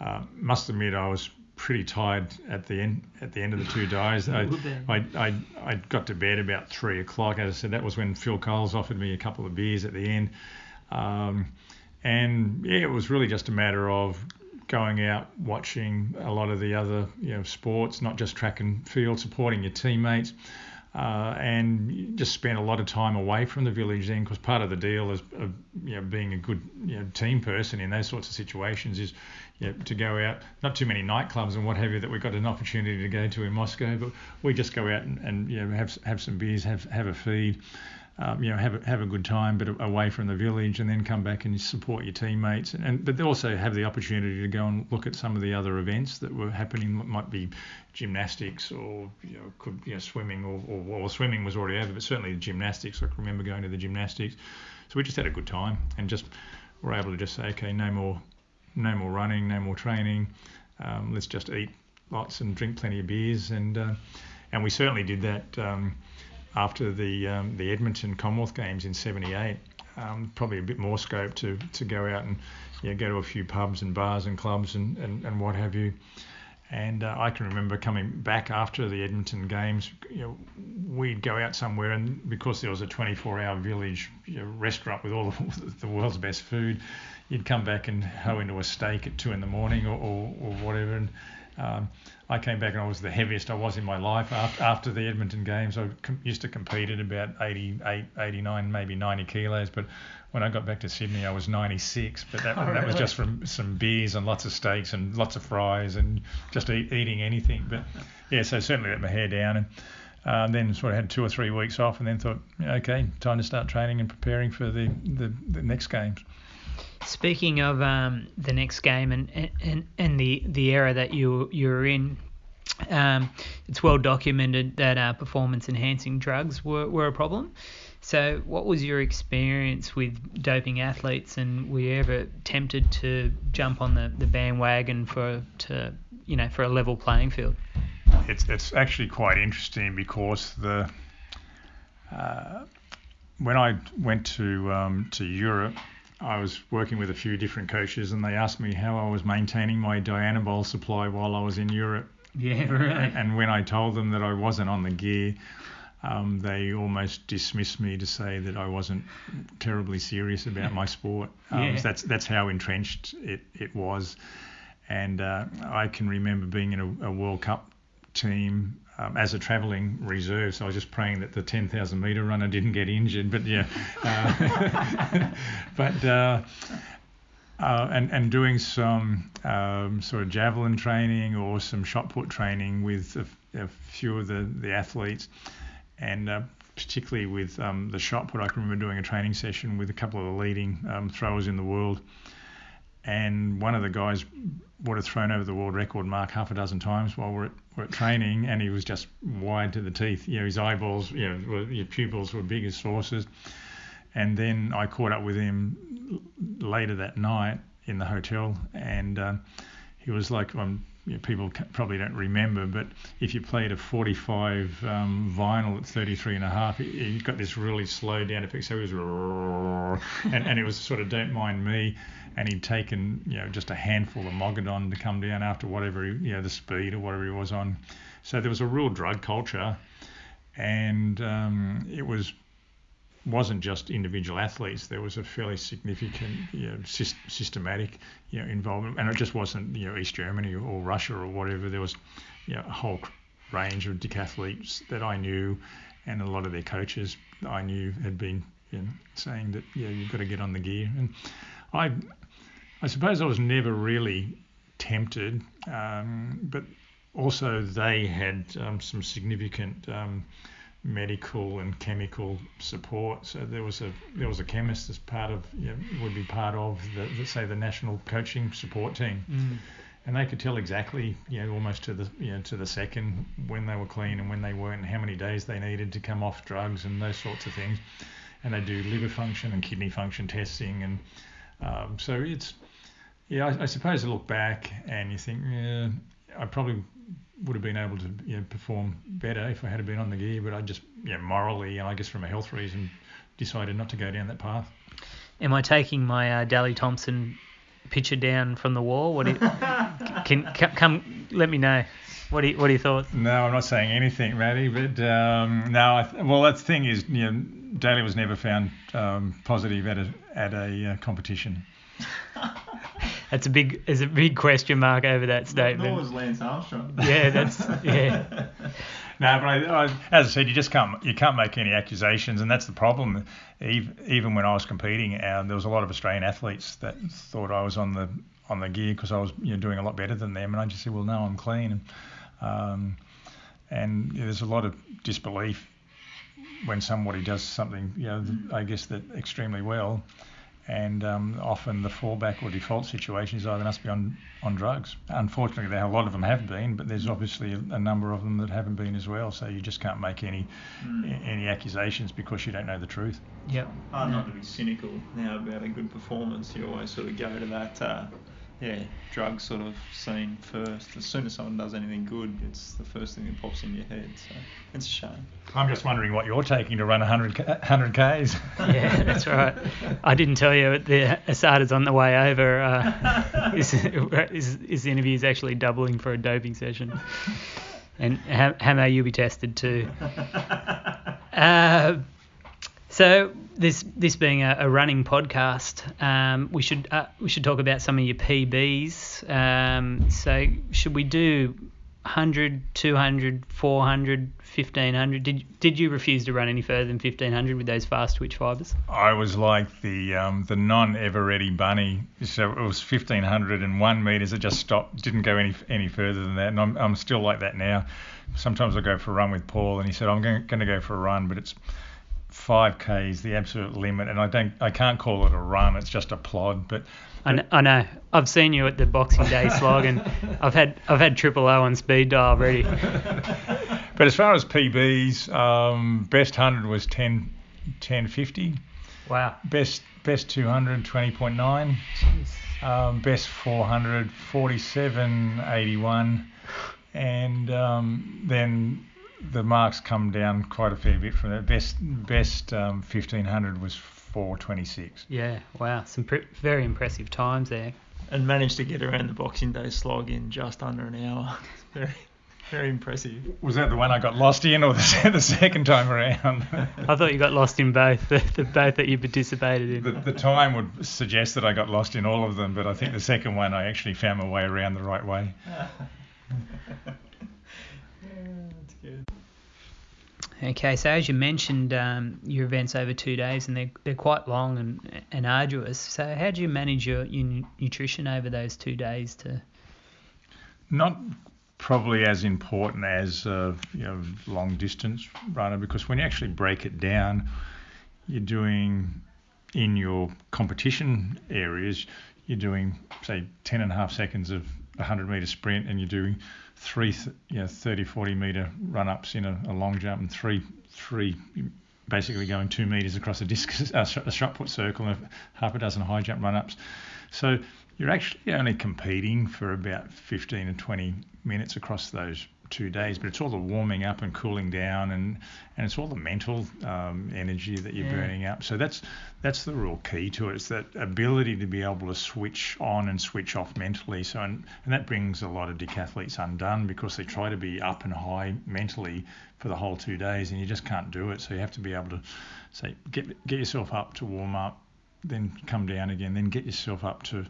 C: Uh, must admit, I was pretty tired at the end at the end of the two days. I. I, I, I got to bed about three o'clock. As I said, that was when Phil Coles offered me a couple of beers at the end. Um, and yeah, it was really just a matter of going out, watching a lot of the other you know sports, not just track and field, supporting your teammates, uh, and just spent a lot of time away from the village then, because part of the deal is you know being a good you know, team person in those sorts of situations is know, to go out, not too many nightclubs and what have you that we got an opportunity to go to in Moscow, but we just go out and, and you know have have some beers, have have a feed um, you know, have a, have a good time, but away from the village, and then come back and support your teammates, and, and but they also have the opportunity to go and look at some of the other events that were happening. Might be gymnastics or you know, could you know, swimming, or, or well, swimming was already over, but certainly gymnastics. I can remember going to the gymnastics, so we just had a good time and just were able to just say, okay, no more, no more running, no more training. Um, let's just eat lots and drink plenty of beers, and uh, and we certainly did that. Um, after the um, the Edmonton Commonwealth Games in '78. Um, probably a bit more scope to, to go out and know, go to a few pubs and bars and clubs and, and, and what have you. And uh, I can remember coming back after the Edmonton Games, you know, we'd go out somewhere, and because there was a 24-hour village you know, restaurant with all the world's best food, you'd come back and hoe into a steak at two in the morning or, or, or whatever. And um, I came back and I was the heaviest I was in my life after, after the Edmonton Games. I com- used to compete at about 88, 89, maybe 90 kilos, but when I got back to Sydney, I was 96. But that,
A: Oh,
C: that was just from some beers and lots of steaks and lots of fries and just eat, eating anything. But yeah, so certainly let my hair down and. Um, then sort of had two or three weeks off, and then thought, okay, time to start training and preparing for the, the, the next games.
A: speaking of um, the next game and, and and the the era that you you're in, um, it's well documented that uh, performance enhancing drugs were, were a problem. So, what was your experience with doping athletes, and were you ever tempted to jump on the, the bandwagon for to you know for a level playing field?
C: It's it's actually quite interesting because the uh, when I went to um, to Europe, I was working with a few different coaches, and they asked me how I was maintaining my Dianabol supply while I was in Europe.
A: Yeah, right.
C: And when I told them that I wasn't on the gear, um, they almost dismissed me to say that I wasn't terribly serious about my sport. Um,
A: Yeah.
C: so that's that's how entrenched it, it was. And uh, I can remember being in a, a World Cup team um, as a travelling reserve, so I was just praying that the 10,000 metre runner didn't get injured. But yeah, uh, but. Uh, uh, and, and doing some um, sort of javelin training or some shot put training with a, a few of the, the athletes, and uh, particularly with um, the shot put. I can remember doing a training session with a couple of the leading um, throwers in the world, and one of the guys would have thrown over the world record mark half a dozen times while we're at, we're at training, and he was just wide to the teeth. You know, his eyeballs, you know, were, your pupils were big as saucers. And then I caught up with him later that night in the hotel, and um, he was like, um, you know, people probably don't remember, but if you played a 45 um, vinyl at 33 and a half, he got this really slow down effect. So it was, and, and it was sort of don't mind me, and he'd taken you know just a handful of Mogadon to come down after whatever you know the speed or whatever he was on. So there was a real drug culture, and um, it was wasn't just individual athletes. There was a fairly significant, you know, syst- systematic, you know, involvement, and it just wasn't, you know, East Germany or Russia or whatever. There was, you know, a whole range of decathletes that I knew, and a lot of their coaches I knew had been you know, saying that, yeah, you've got to get on the gear. And I, I suppose I was never really tempted, um, but also they had um, some significant. Um, medical and chemical support. So there was a there was a chemist as part of you know, would be part of the, the say the national coaching support team,
A: Mm.
C: and they could tell exactly you know almost to the you know to the second when they were clean and when they weren't, and how many days they needed to come off drugs and those sorts of things. And they do liver function and kidney function testing, and um, so it's yeah I, I suppose I look back and you think yeah I probably would have been able to you know, perform better if I had been on the gear, but I just know, morally and I guess from a health reason decided not to go down that path.
A: Am I taking my uh, Daley Thompson picture down from the wall? What do you, can, c- come? Let me know. What do you, what are your thoughts?
C: No, I'm not saying anything, Matty, but um, no. I th- well, that's the thing is, you know, Daley was never found um, positive at a at a uh, competition.
A: That's a big, there's a big question mark over that
B: Nor
A: statement.
B: was Lance Armstrong.
A: Yeah, that's yeah.
C: No, but I, I, as I said, you just can't you can't make any accusations, and that's the problem. Even, even when I was competing, uh, there was a lot of Australian athletes that thought I was on the on the gear because I was you know, doing a lot better than them, and I just said, well, no, I'm clean, and, um, and yeah, there's a lot of disbelief when somebody does something, you know, I guess that extremely well. And um, often the fallback or default situation is, oh, they must be on, on drugs. Unfortunately, a lot of them have been, but there's obviously a, a number of them that haven't been as well. So you just can't make any any accusations because you don't know the truth.
A: Yep.
B: Hard not to be cynical now about a good performance. You always sort of go to that, uh, yeah, drug sort of scene first. As soon as someone does anything good, it's the first thing that pops in your head. So it's a shame.
C: I'm just wondering what you're taking to run 100 K- 100 Ks.
A: Yeah, that's right. I didn't tell you the ASADA's on the way over. Uh, his, his, his interview is actually doubling for a doping session. And Ham- Hamo, you'll be tested too. Uh, so this this being a, a running podcast, um, we should uh, we should talk about some of your PBs. Um, so should we do 100, 200, 400, 1500? Did did you refuse to run any further than 1500 with those fast twitch fibers?
C: I was like the um, the non ever ready bunny. So it was 1501 meters. It just stopped, didn't go any any further than that. And I'm, I'm still like that now. Sometimes I go for a run with Paul, and he said I'm going to go for a run, but it's 5k is the absolute limit, and I don't, I can't call it a run. It's just a plod. But
A: I know, I know. I've seen you at the Boxing Day slog, and I've had I've had triple O on speed dial ready.
C: but as far as PBs, um, best hundred was 10, 1050.
A: Wow.
C: Best best 200 20.9. Um, best 400 47.81, and um, then the marks come down quite a fair bit from that. Best best um, 1500 was 426.
A: Yeah, wow, some pre- very impressive times there.
B: And managed to get around the Boxing Day slog in just under an hour. very, very impressive.
C: Was that the one I got lost in, or the, the second time around?
A: I thought you got lost in both, the, the both that you participated in.
C: The, the time would suggest that I got lost in all of them, but I think the second one I actually found my way around the right way.
B: that's good.
A: Okay, so as you mentioned, um, your events over two days, and they're, they're quite long and, and arduous. So how do you manage your, your nutrition over those two days? To
C: Not probably as important as a you know, long distance runner because when you actually break it down, you're doing in your competition areas, you're doing say 10 and a half seconds of a 100 meter sprint and you're doing three th- you know, 30 40 meter run ups in a, a long jump and three three basically going two meters across a discus a shot put circle and half a dozen high jump run ups so you're actually only competing for about 15 and 20 minutes across those two days, but it's all the warming up and cooling down, and, and it's all the mental um, energy that you're
A: Yeah.
C: burning up. So that's that's the real key to it. It's that ability to be able to switch on and switch off mentally. So and, and that brings a lot of decathletes undone because they try to be up and high mentally for the whole two days, and you just can't do it. So you have to be able to say get get yourself up to warm up, then come down again, then get yourself up to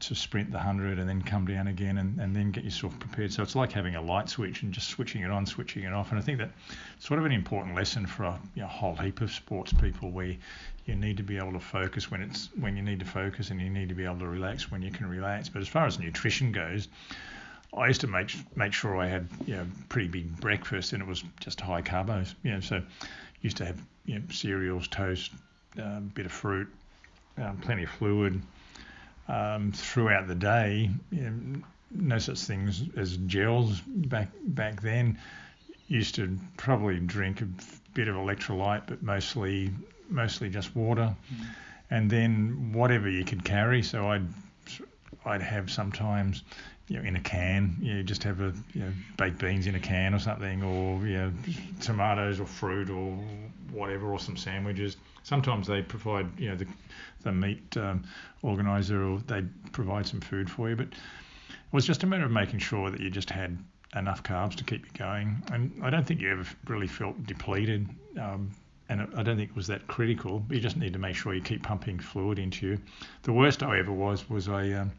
C: to sprint the 100 and then come down again and, and then get yourself prepared. So it's like having a light switch and just switching it on, switching it off. And I think that sort of an important lesson for a you know, whole heap of sports people where you need to be able to focus when it's when you need to focus and you need to be able to relax when you can relax. But as far as nutrition goes, I used to make make sure I had you know pretty big breakfast and it was just high carbos. You know, so used to have you know cereals, toast, a um, bit of fruit, um, plenty of fluid um, throughout the day. You know, no such things as gels back back then. Used to probably drink a bit of electrolyte, but mostly mostly just water.
B: Mm.
C: And then whatever you could carry. So I'd I'd have sometimes you know in a can. You know, just have a you know baked beans in a can or something, or you know tomatoes or fruit or whatever, or some sandwiches. Sometimes they provide you know the the meat um, organizer or they provide some food for you. But it was just a matter of making sure that you just had enough carbs to keep you going. And I don't think you ever really felt depleted. Um, and I don't think it was that critical. You just need to make sure you keep pumping fluid into you. The worst I ever was was I um,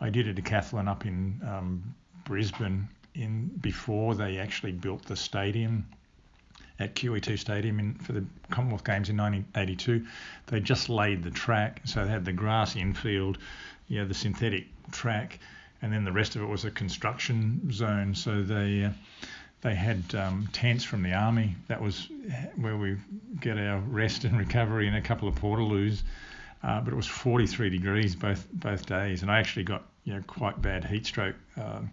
C: I did a decathlon up in um, Brisbane in before they actually built the stadium at QE2 Stadium in, for the Commonwealth Games in 1982. They just laid the track, so they had the grass infield, you know, the synthetic track, and then the rest of it was a construction zone. So they uh, they had um, tents from the army. That was where we get our rest and recovery and a couple of portaloos. Uh, but it was 43 degrees both both days, and I actually got you know quite bad heat stroke. Um,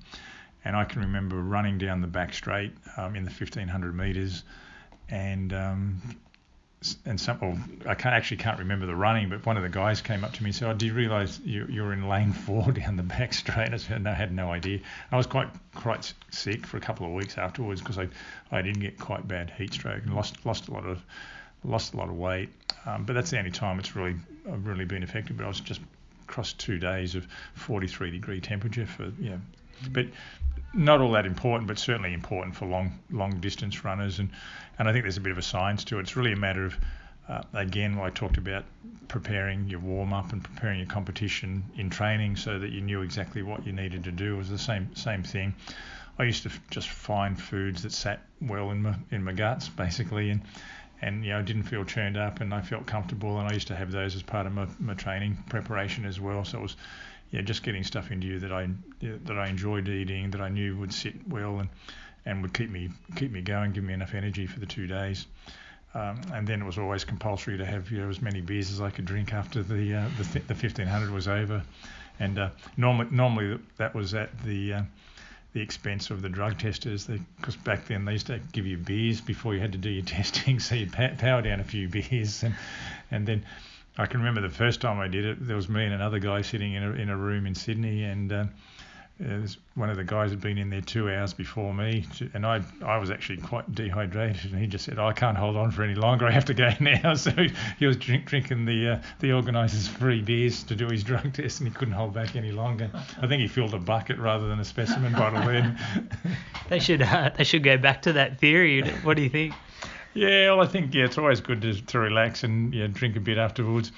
C: and I can remember running down the back straight um, in the 1500 meters, and um, and some, well, I can't actually can't remember the running, but one of the guys came up to me and said, "Oh, do you realise you, you're in lane four down the back straight?" I said, "No, I had no idea." I was quite quite sick for a couple of weeks afterwards because I I did get quite bad heat stroke and lost lost a lot of lost a lot of weight. Um, but that's the only time it's really I've really been affected. But I was just across two days of 43 degree temperature for know, but not all that important, but certainly important for long long distance runners. And and I think there's a bit of a science to it. It's really a matter of uh, again, I talked about preparing your warm up and preparing your competition in training so that you knew exactly what you needed to do. It was the same same thing. I used to just find foods that sat well in my in my guts basically, and and you know didn't feel churned up, and I felt comfortable, and I used to have those as part of my, my training preparation as well. So it was yeah just getting stuff into you that I that I enjoyed eating, that I knew would sit well and and would keep me keep me going, give me enough energy for the two days. Um, and then it was always compulsory to have you know, as many beers as I could drink after the uh, the, the 1500 was over, and uh, normally normally that was at the uh, the expense of the drug testers because back then they used to give you beers before you had to do your testing, so you'd power down a few beers and and then I can remember the first time I did it, there was me and another guy sitting in a in a room in Sydney and. Uh, one of the guys had been in there two hours before me, and I I was actually quite dehydrated, and he just said, "I can't hold on for any longer. I have to go now." So he was drink, drinking the uh, the organisers' free beers to do his drug test, and he couldn't hold back any longer. I think he filled a bucket rather than a specimen bottle then.
A: they should uh, they should go back to that theory. What do you think?
C: Yeah, well, I think yeah, it's always good to, to relax and yeah, drink a bit afterwards.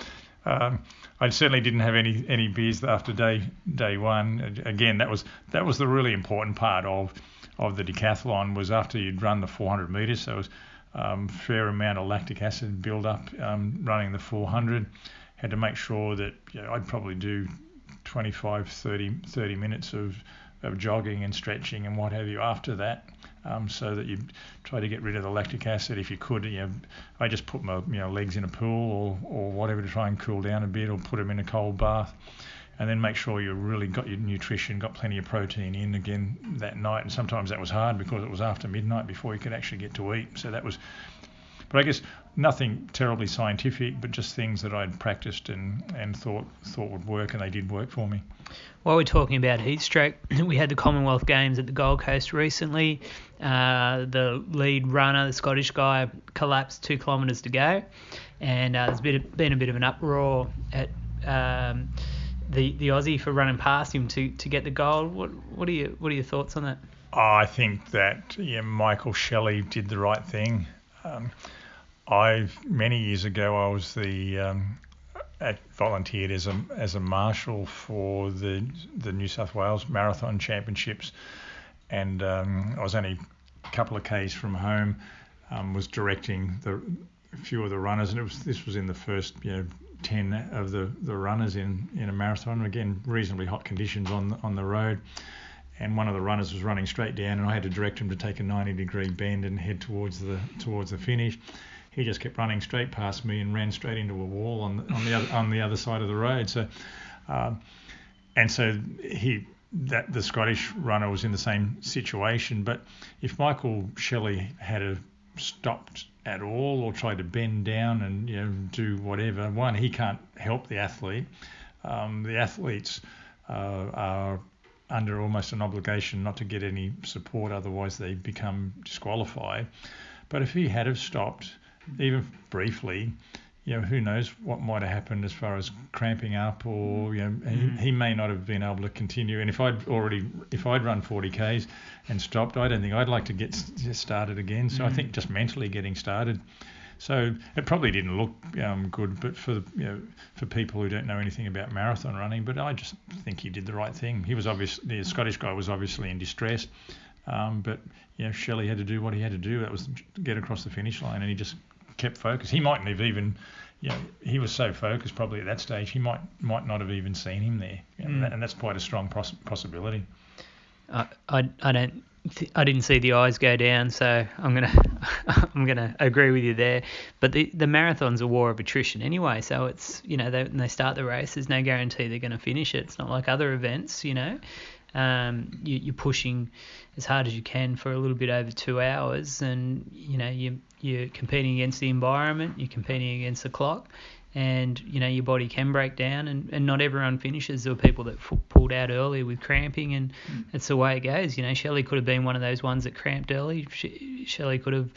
C: Um, I certainly didn't have any any beers after day day one. Again, that was that was the really important part of of the decathlon was after you'd run the 400 meters. So it was um, fair amount of lactic acid build up um, running the 400. Had to make sure that you know, I'd probably do 25, 30, 30 minutes of, of jogging and stretching and what have you after that um, so that you try to get rid of the lactic acid if you could. You know, I just put my you know legs in a pool or, or whatever to try and cool down a bit, or put them in a cold bath, and then make sure you really got your nutrition, got plenty of protein in again that night. And sometimes that was hard because it was after midnight before you could actually get to eat. So that was, but I guess nothing terribly scientific, but just things that I'd practiced and, and thought thought would work, and they did work for me.
A: While we're talking about heat stroke, we had the Commonwealth Games at the Gold Coast recently. Uh, the lead runner, the Scottish guy, collapsed two kilometres to go, and uh, there's been a, been a bit of an uproar at um, the the Aussie for running past him to, to get the gold. What what are you what are your thoughts on that?
C: I think that yeah, Michael Shelley did the right thing. Um, I many years ago I was the um, volunteered as a as a marshal for the the New South Wales Marathon Championships, and um, I was only couple of k's from home. Um, was directing the a few of the runners, and it was this was in the first you know ten of the, the runners in, in a marathon. Again, reasonably hot conditions on on the road, and one of the runners was running straight down, and I had to direct him to take a 90 degree bend and head towards the towards the finish he just kept running straight past me and ran straight into a wall on the, on the other on the other side of the road. So, um, and so he that the Scottish runner was in the same situation. But if Michael Shelley had stopped at all or tried to bend down and you know do whatever, one he can't help the athlete. Um, the athletes uh, are under almost an obligation not to get any support, otherwise they become disqualified. But if he had have stopped even briefly, you know, who knows what might have happened as far as cramping up, or you know, mm. he, he, may not have been able to continue. And if I'd already, if I'd run 40 k's and stopped, I don't think I'd like to get started again. So mm. I think just mentally getting started. So it probably didn't look um, good, but for you know, for people who don't know anything about marathon running, but I just think he did the right thing. He was obviously the Scottish guy was obviously in distress, um, but you know, Shelley had to do what he had to do. That was get across the finish line, and he just kept focused. He mightn't have even, you know, he was so focused probably at that stage he might might not have even seen him there, mm. and, that, and, that's quite a strong poss- possibility.
A: I, I, I don't I didn't see the eyes go down, so I'm gonna I'm gonna agree with you there. But the the marathon's a war of attrition anyway, so it's you know they, when they start the race, there's no guarantee they're going to finish it. It's not like other events, you know. Um, you, you're pushing as hard as you can for a little bit over two hours, and you know you you're competing against the environment, you're competing against the clock, and you know your body can break down, and, and not everyone finishes. There were people that f- pulled out early with cramping, and mm. that's the way it goes. You know, Shelley could have been one of those ones that cramped early. She, Shelley could have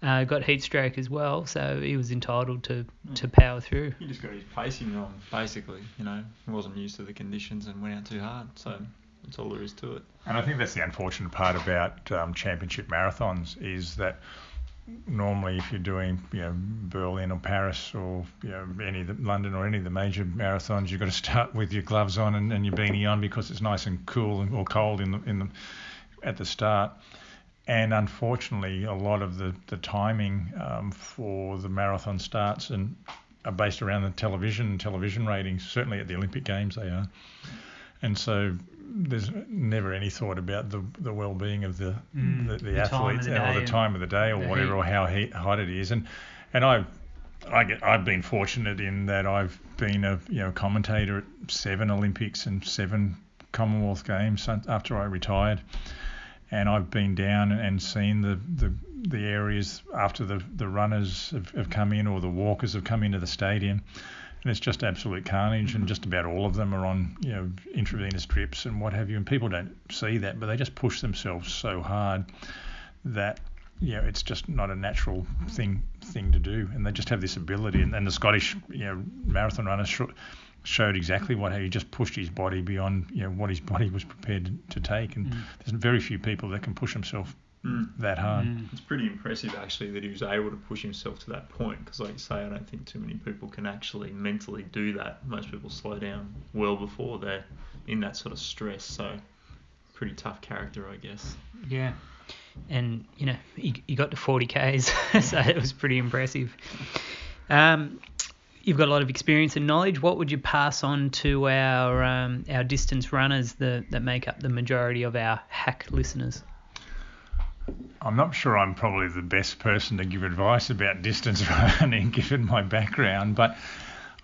A: uh, got heat stroke as well, so he was entitled to, mm. to power through.
B: He just got his pacing wrong, basically. You know, he wasn't used to the conditions and went out too hard. So that's all there is to it.
C: And I think that's the unfortunate part about um, championship marathons is that normally if you're doing you know Berlin or Paris or you know any the, London or any of the major marathons, you've got to start with your gloves on and, and your beanie on because it's nice and cool or cold in the in the at the start. And unfortunately, a lot of the the timing um, for the marathon starts and are based around the television television ratings. Certainly at the Olympic Games, they are. And so there's never any thought about the the well-being of the mm, the, the, the athlete or the time of the day or whatever heat. or how heat, hot it is. And and I've I get, I've been fortunate in that I've been a you know commentator at seven Olympics and seven Commonwealth Games after I retired, and I've been down and seen the the, the areas after the, the runners have, have come in or the walkers have come into the stadium, and it's just absolute carnage. And just about all of them are on you know intravenous drips and what have you, and people don't see that, but they just push themselves so hard that you know, it's just not a natural thing thing to do, and they just have this ability. And, and the Scottish, you know, marathon runners sh- showed exactly what he just pushed his body beyond, you know, what his body was prepared to take. And mm. there's very few people that can push themselves mm. that hard. Mm.
B: It's pretty impressive actually that he was able to push himself to that point. Because, like you say, I don't think too many people can actually mentally do that. Most people slow down well before they're in that sort of stress. So, pretty tough character, I guess.
A: Yeah and you know he, he got to 40 k's, so it was pretty impressive. Um, you've got a lot of experience and knowledge. What would you pass on to our um, our distance runners that that make up the majority of our hack listeners?
C: I'm not sure I'm probably the best person to give advice about distance running, given my background, but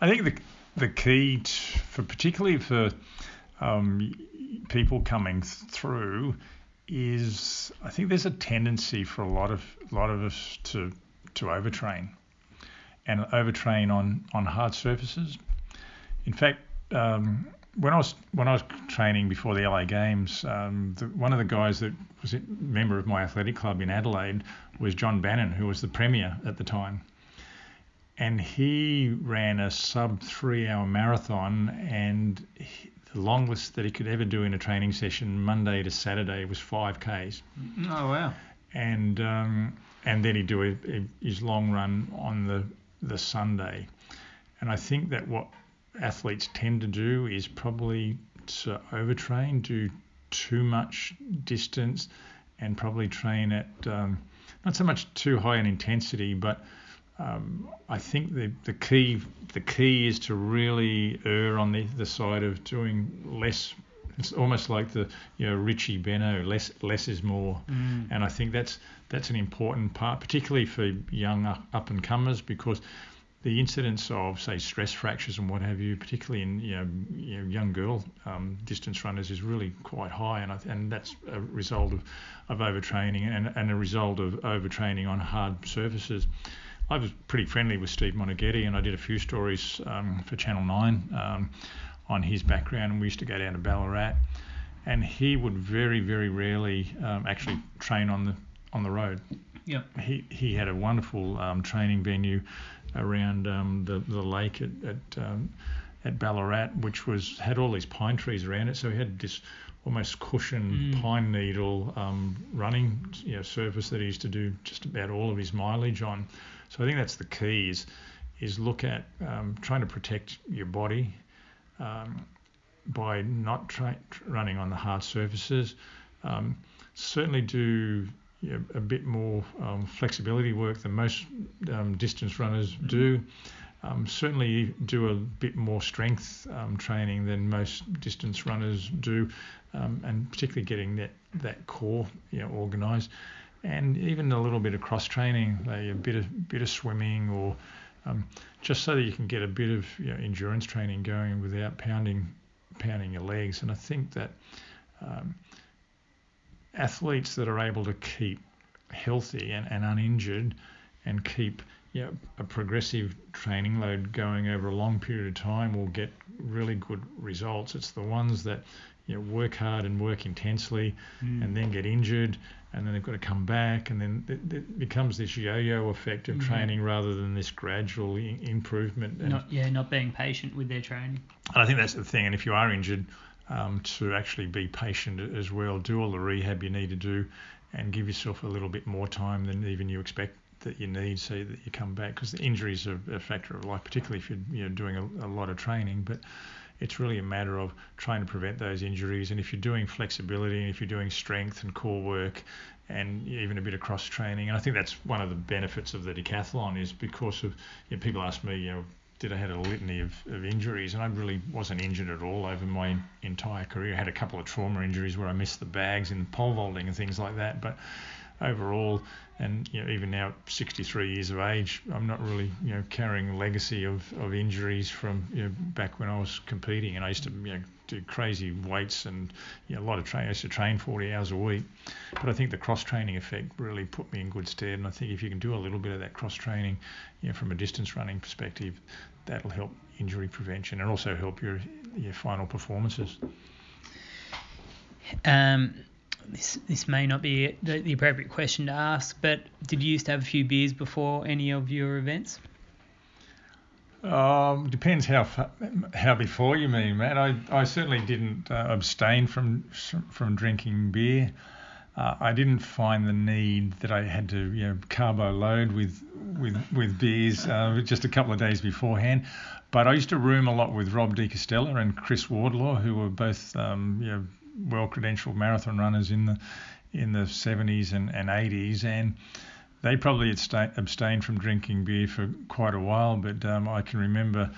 C: I think the the key to, for particularly for um, people coming through is I think there's a tendency for a lot of a lot of us to to overtrain and overtrain on on hard surfaces. In fact, um, when I was when I was training before the LA Games, um, the, one of the guys that was a member of my athletic club in Adelaide was John Bannon, who was the premier at the time, and he ran a sub three hour marathon, and he, the longest that he could ever do in a training session, Monday to Saturday, was five k's.
A: Oh wow!
C: And um, and then he'd do a, a, his long run on the the Sunday. And I think that what athletes tend to do is probably to overtrain, do too much distance, and probably train at um, not so much too high in intensity, but um, I think the, the key the key is to really err on the, the side of doing less. It's almost like the you know Richie Benaud, less less is more, mm. and I think that's that's an important part, particularly for young up and comers, because the incidence of say stress fractures and what have you, particularly in you know, you know young girl um, distance runners, is really quite high, and I, and that's a result of, of overtraining and, and a result of overtraining on hard surfaces. I was pretty friendly with Steve Moneghetti, and I did a few stories um, for Channel 9 um, on his background. And we used to go down to Ballarat, and he would very, very rarely um, actually train on the on the road.
A: Yeah.
C: He he had a wonderful um, training venue around um, the the lake at at, um, at Ballarat, which was had all these pine trees around it. So he had this almost cushion mm. pine needle um, running you know, surface that he used to do just about all of his mileage on. So I think that's the key is, is look at um, trying to protect your body um, by not try, running on the hard surfaces. Um, certainly do you know, a bit more um, flexibility work than most um, distance runners mm. do. Um, certainly do a bit more strength um, training than most distance runners do, um, and particularly getting that, that core you know, organised and even a little bit of cross training, a bit of bit of swimming, or um, just so that you can get a bit of you know, endurance training going without pounding pounding your legs. And I think that um, athletes that are able to keep healthy and, and uninjured and keep you know, a progressive training load going over a long period of time will get really good results. It's the ones that you know, work hard and work intensely mm. and then get injured and then they've got to come back and then it, it becomes this yo-yo effect of mm-hmm. training rather than this gradual I- improvement.
A: And, not, yeah, not being patient with their training.
C: And I think that's the thing. And if you are injured, um, to actually be patient as well, do all the rehab you need to do, and give yourself a little bit more time than even you expect that you need so that you come back because the injuries are a factor of life, particularly if you're you doing a, a lot of training. But it's really a matter of trying to prevent those injuries. And if you're doing flexibility, and if you're doing strength and core work, and even a bit of cross training, and I think that's one of the benefits of the decathlon is because of you know, people ask me, you know, did I had a litany of, of injuries, and I really wasn't injured at all over my entire career. I had a couple of trauma injuries where I missed the bags in pole vaulting and things like that, but overall, and you know, even now, 63 years of age, I'm not really you know carrying legacy of, of injuries from you know back when I was competing, and I used to you know do crazy weights and you know, a lot of training. I used to train 40 hours a week, but I think the cross training effect really put me in good stead. And I think if you can do a little bit of that cross training, you know, from a distance running perspective, that'll help injury prevention and also help your your final performances.
A: Um, this this may not be the, the appropriate question to ask, but did you used to have a few beers before any of your events?
C: Um, depends how how before you mean, man. I, I certainly didn't uh, abstain from from drinking beer. Uh, I didn't find the need that I had to you know carbo load with with with beers uh, just a couple of days beforehand. But I used to room a lot with Rob De Castella and Chris Wardlaw, who were both um, you know well credentialed marathon runners in the in the 70s and, and 80s, and they probably had abstained from drinking beer for quite a while, but um, I can remember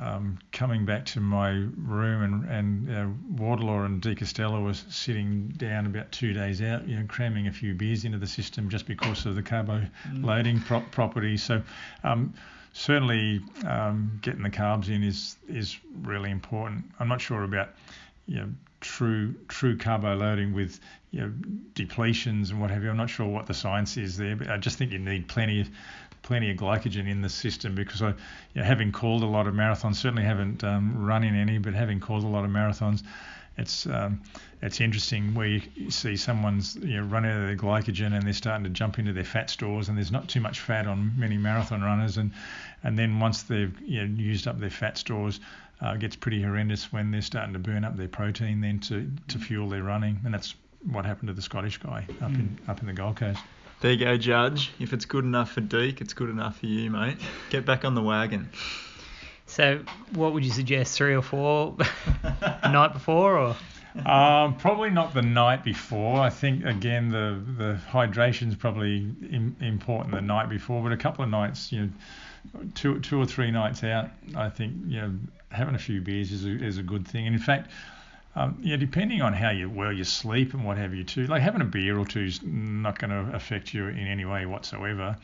C: um, coming back to my room and, and uh, Wardlaw and De Castella was sitting down about two days out, you know, cramming a few beers into the system just because of the carbo mm. loading pro- properties. So um, certainly um, getting the carbs in is is really important. I'm not sure about you know, true true carbo loading with you know, depletions and what have you. I'm not sure what the science is there, but I just think you need plenty of plenty of glycogen in the system because I, you know, having called a lot of marathons, certainly haven't um, run in any, but having called a lot of marathons, it's um, it's interesting where you see someone's you know run out of their glycogen and they're starting to jump into their fat stores and there's not too much fat on many marathon runners and and then once they've you know, used up their fat stores uh, gets pretty horrendous when they're starting to burn up their protein then to, to fuel their running, and that's what happened to the Scottish guy up mm. in up in the Gold Coast.
B: There you go, Judge. If it's good enough for Deke, it's good enough for you, mate. Get back on the wagon.
A: So, what would you suggest? Three or four the night before, or?
C: Um, probably not the night before. I think again the the hydration is probably Im- important the night before, but a couple of nights, you know, two two or three nights out, I think you know having a few beers is a, is a good thing. And in fact, um, yeah, depending on how you well you sleep and what have you too, like having a beer or two is not going to affect you in any way whatsoever.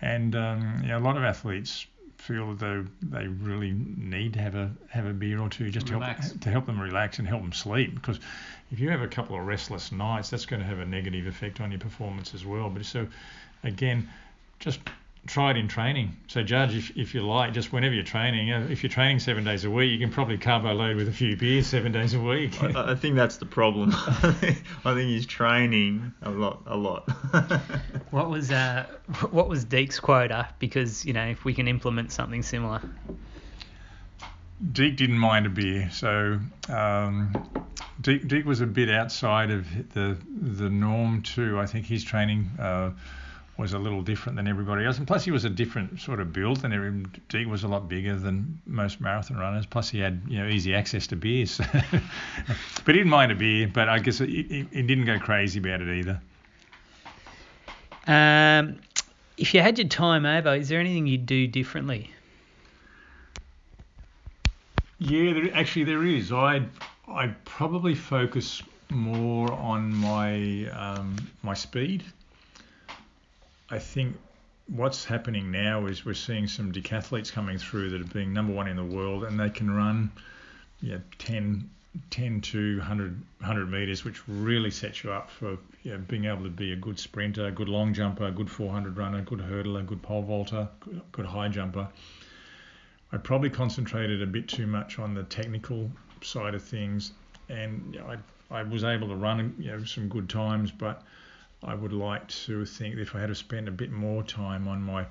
C: And um, yeah, a lot of athletes feel that they they really need to have a have a beer or two just to help to help them relax and help them sleep because if you have a couple of restless nights that's going to have a negative effect on your performance as well but so again just try it in training. So, Judge, if, if you like, just whenever you're training, uh, if you're training seven days a week, you can probably carbo load with a few beers seven days a week.
B: I, I think that's the problem. I think he's training a lot, a lot.
A: what was uh, what was Deke's quota? Because you know, if we can implement something similar.
C: Deke didn't mind a beer, so um, Deke, Deke was a bit outside of the the norm too. I think his training. Uh, was a little different than everybody else. And plus, he was a different sort of build, and every, Deke was a lot bigger than most marathon runners. Plus, he had you know easy access to beers, but he didn't mind a beer. But I guess he, he didn't go crazy about it either.
A: Um, if you had your time over, is there anything you'd do differently?
C: Yeah, there, actually there is. I I probably focus more on my um, my speed I think what's happening now is we're seeing some decathletes coming through that are being number one in the world and they can run yeah, 10, 10 to 100, 100 meters, which really sets you up for being able to be a good sprinter, a good long jumper, a good 400 runner, a good hurdler, a good pole vaulter, good, good high jumper. I probably concentrated a bit too much on the technical side of things, and you know, I, I was able to run you know, some good times, but I would like to think that if I had to spend a bit more time on my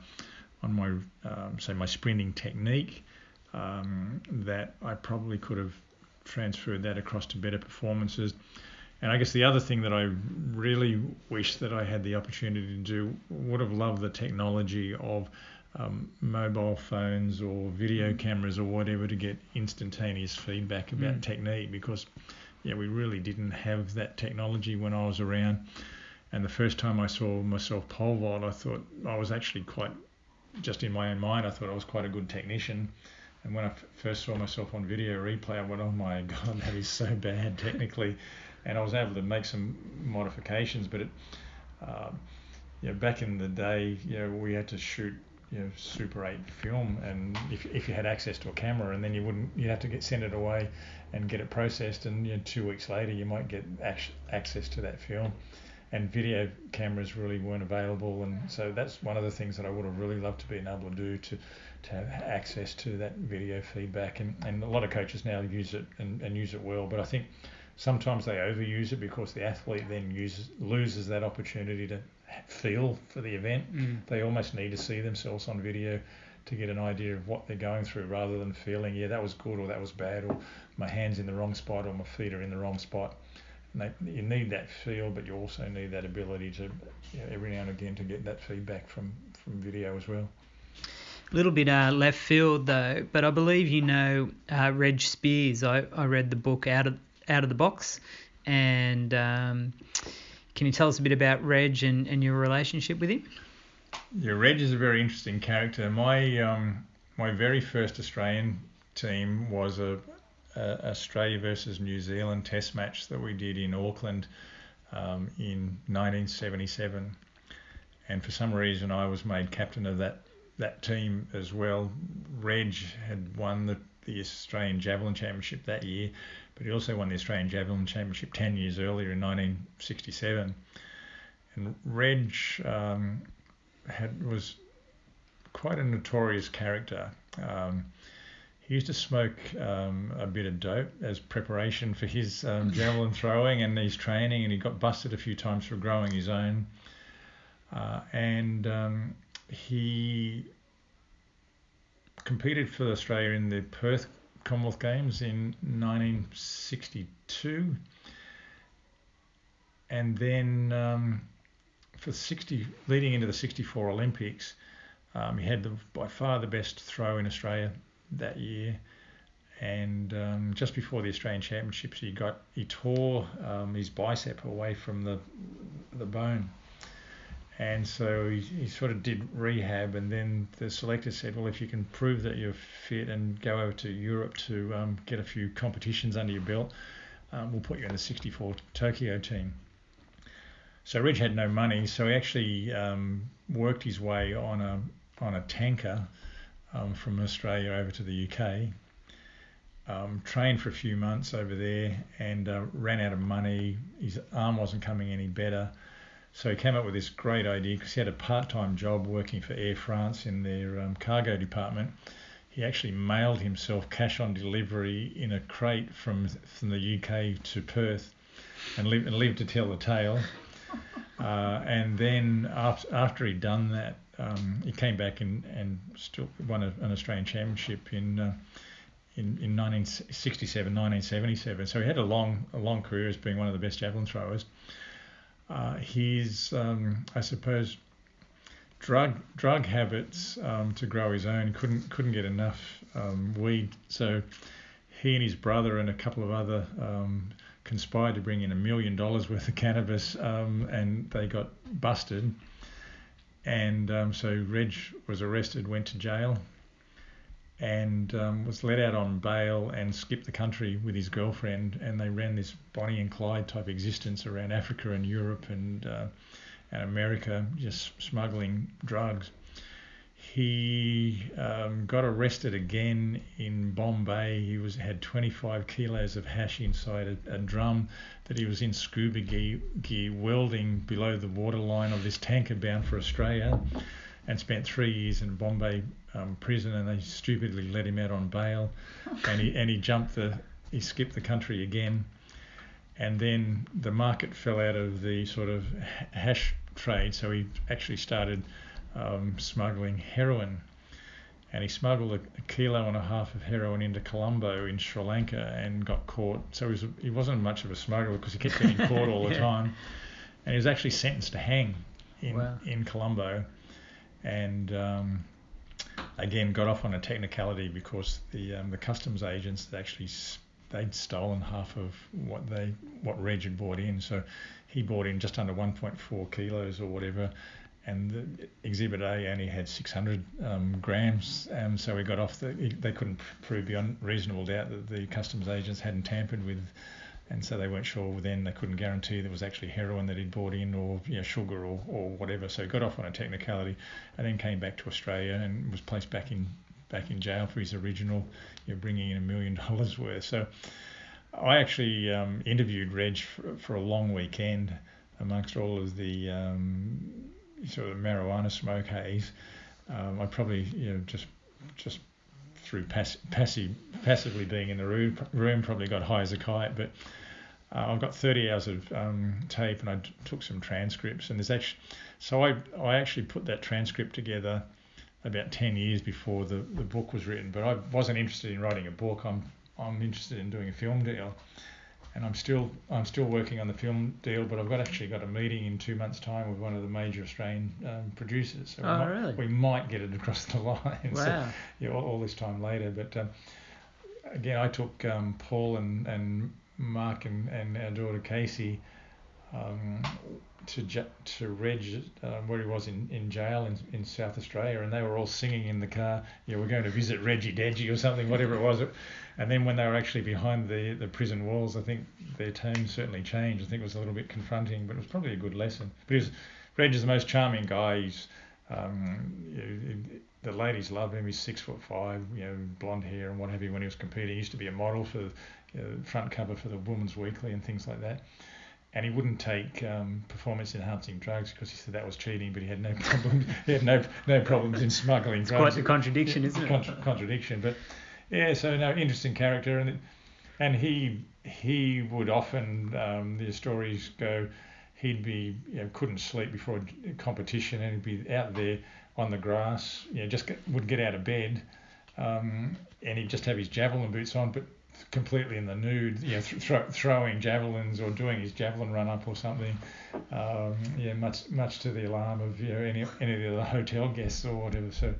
C: on my um, say my sprinting technique, um, that I probably could have transferred that across to better performances. And I guess the other thing that I really wish that I had the opportunity to do would have loved the technology of um, mobile phones or video cameras or whatever to get instantaneous feedback about mm. technique because yeah we really didn't have that technology when I was around. And the first time I saw myself pole vault, I thought I was actually quite, just in my own mind, I thought I was quite a good technician. And when I f- first saw myself on video replay, I went, oh my God, that is so bad technically. And I was able to make some modifications, but it, Um, you know, back in the day, you know, we had to shoot you know Super 8 film, and if, if you had access to a camera, and then you wouldn't, you'd have to get send it away and get it processed, and you know, two weeks later you might get access to that film. And video cameras really weren't available, and so that's one of the things that I would have really loved to be able to do to to have access to that video feedback. And, and a lot of coaches now use it and, and use it well, but I think sometimes they overuse it because the athlete then uses loses that opportunity to feel for the event. Mm. They almost need to see themselves on video to get an idea of what they're going through rather than feeling, yeah, that was good or that was bad or my hand's in the wrong spot or my feet are in the wrong spot. And they, you need that feel, but you also need that ability to you know, every now and again to get that feedback from, from video as well.
A: A little bit uh, left field though, but I believe you know uh, Reg Spiers. I, I read the book out of out of the box, and um, can you tell us a bit about Reg and, and your relationship with him?
C: Yeah, Reg is a very interesting character. My um, my very first Australian team was a, Australia versus New Zealand Test match that we did in Auckland um, in 1977, and for some reason I was made captain of that that team as well. Reg had won the, the Australian Javelin Championship that year, but he also won the Australian Javelin Championship 10 years earlier in 1967. And Reg um, had, was quite a notorious character. Um, he used to smoke um, a bit of dope as preparation for his um, javelin throwing and his training, and he got busted a few times for growing his own. Uh, and um, he competed for Australia in the Perth Commonwealth Games in 1962, and then um, for 60 leading into the 64 Olympics, um, he had the, by far the best throw in Australia that year. And um, just before the Australian Championships, he got he tore um, his bicep away from the the bone and so he, he, sort of did rehab, and then the selector said, "Well, if you can prove that you're fit and go over to Europe to um, get a few competitions under your belt, um, we'll put you in the 64 Tokyo team." So Reg had no money, so he actually um, worked his way on a on a tanker um, from Australia over to the UK. Um, trained for a few months over there and uh, ran out of money. His arm wasn't coming any better so he came up with this great idea because he had a part-time job working for Air France in their um, cargo department. He actually mailed himself cash on delivery in a crate from from the UK to Perth, and lived and lived to tell the tale. Uh, and then after, after he'd done that, um, he came back and, and still won a, an Australian championship in. Uh, in, in 1967, 1977. So he had a long, a long career as being one of the best javelin throwers uh, his, um, I suppose, drug drug habits um, to grow his own. Couldn't couldn't get enough um, weed, so he and his brother and a couple of other um, conspired to bring in a million dollars worth of cannabis, um, and they got busted. And um, so Reg was arrested, went to jail, and um, was let out on bail and skipped the country with his girlfriend, and they ran this Bonnie and Clyde type existence around Africa and Europe and uh, and America, just smuggling drugs. He um, got arrested again in Bombay. He was had 25 kilos of hash inside a, a drum that he was in scuba gear, gear welding below the waterline of this tanker bound for Australia and spent three years in Bombay um, prison, and they stupidly let him out on bail, and he and he jumped the he skipped the country again, and then the market fell out of the sort of hash trade, so he actually started um, smuggling heroin. And he smuggled a, a, kilo and a half of heroin into Colombo in Sri Lanka and got caught. So he, was, he wasn't much of a smuggler because he kept getting caught all the yeah. time. And he was actually sentenced to hang in, wow. in Colombo and um, again got off on a technicality because the um, the customs agents actually they'd stolen half of what they what Reg had bought in, so he bought in just under 1.4 kilos or whatever, and the Exhibit A only had 600 um, grams, and so we got off. The, they couldn't prove beyond reasonable doubt that the customs agents hadn't tampered with and so they weren't sure. Then they couldn't guarantee there was actually heroin that he'd brought in, or you know, sugar, or, or whatever. So he got off on a technicality, and then came back to Australia and was placed back in back in jail for his original, you know, bringing in a million dollars worth. So I actually um, interviewed Reg for, for, a long weekend amongst all of the um, sort of marijuana smoke haze. Um, I probably you know just just through pass, passive passively being in the room, room probably got high as a kite, but uh, I've got 30 hours of um, tape and I d- took some transcripts and there's actually so I I actually put that transcript together about 10 years before the, the book was written but I wasn't interested in writing a book I'm I'm interested in doing a film deal and I'm still I'm still working on the film deal, but I've got actually got a meeting in two months' time with one of the major Australian um, producers.
A: So oh,
C: we, might,
A: really?
C: we might get it across the line.
A: Wow.
C: So, yeah, all, all, this time later, but um, again, I took um, Paul and, and Mark and, and our daughter Casey um, to to Reg uh, where he was in, in jail in, in South Australia, and they were all singing in the car. Yeah, we're going to visit Reggie Deji or something, whatever it was. And then when they were actually behind the, the prison walls, I think their tone certainly changed. I think it was a little bit confronting, but it was probably a good lesson. But Reg is the most charming guy. He's um, the ladies love him. He's six foot five, you know, blonde hair and what have you. When he was competing, he used to be a model for you know, front cover for the Woman's Weekly and things like that and he wouldn't take um, performance enhancing drugs because he said that was cheating, but he had no problems. he had no no problems in smuggling
A: it's
C: drugs.
A: Quite a contradiction, isn't it?
C: Contra- contradiction, but yeah. So no, interesting character, and and he he would often um, the stories go. He'd be you know, couldn't sleep before a competition, and he'd be out there on the grass. You know, just get, would get out of bed, um, and he'd just have his javelin boots on, but completely in the nude, know, th- throwing javelins or doing his javelin run up or something. Um, yeah, much much to the alarm of you know any any of the hotel guests or whatever. So,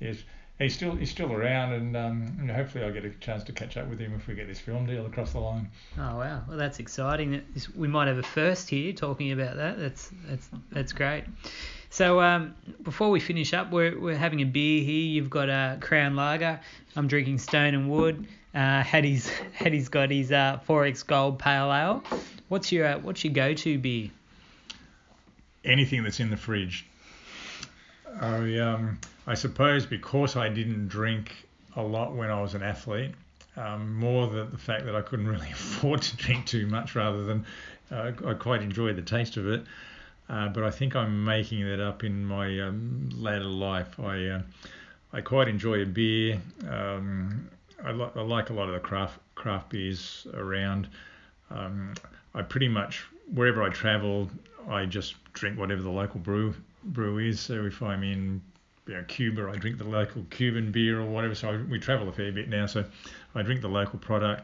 C: yes, he's still he's still around, and um, hopefully I'll get a chance to catch up with him if we get this film deal across the line.
A: Oh wow, well that's exciting. We might have a first here talking about that. That's that's that's great. So um, before we finish up, we're, we're having a beer here. You've got a Crown Lager. I'm drinking Stone and Wood. Uh, Hattie's Hattie's got his uh, 4X Gold Pale Ale. What's your uh, what's your go-to beer?
C: Anything that's in the fridge. I um, I suppose because I didn't drink a lot when I was an athlete, um, more the, the fact that I couldn't really afford to drink too much rather than uh, I quite enjoyed the taste of it. Uh, but I think I'm making that up in my um, later life. I uh, I quite enjoy a beer. Um, I, li- I, like a lot of the craft craft beers around. Um, I pretty much wherever I travel, I just drink whatever the local brew brew is. So if I'm in you know, Cuba, I drink the local Cuban beer or whatever. So I, we travel a fair bit now, so I drink the local product.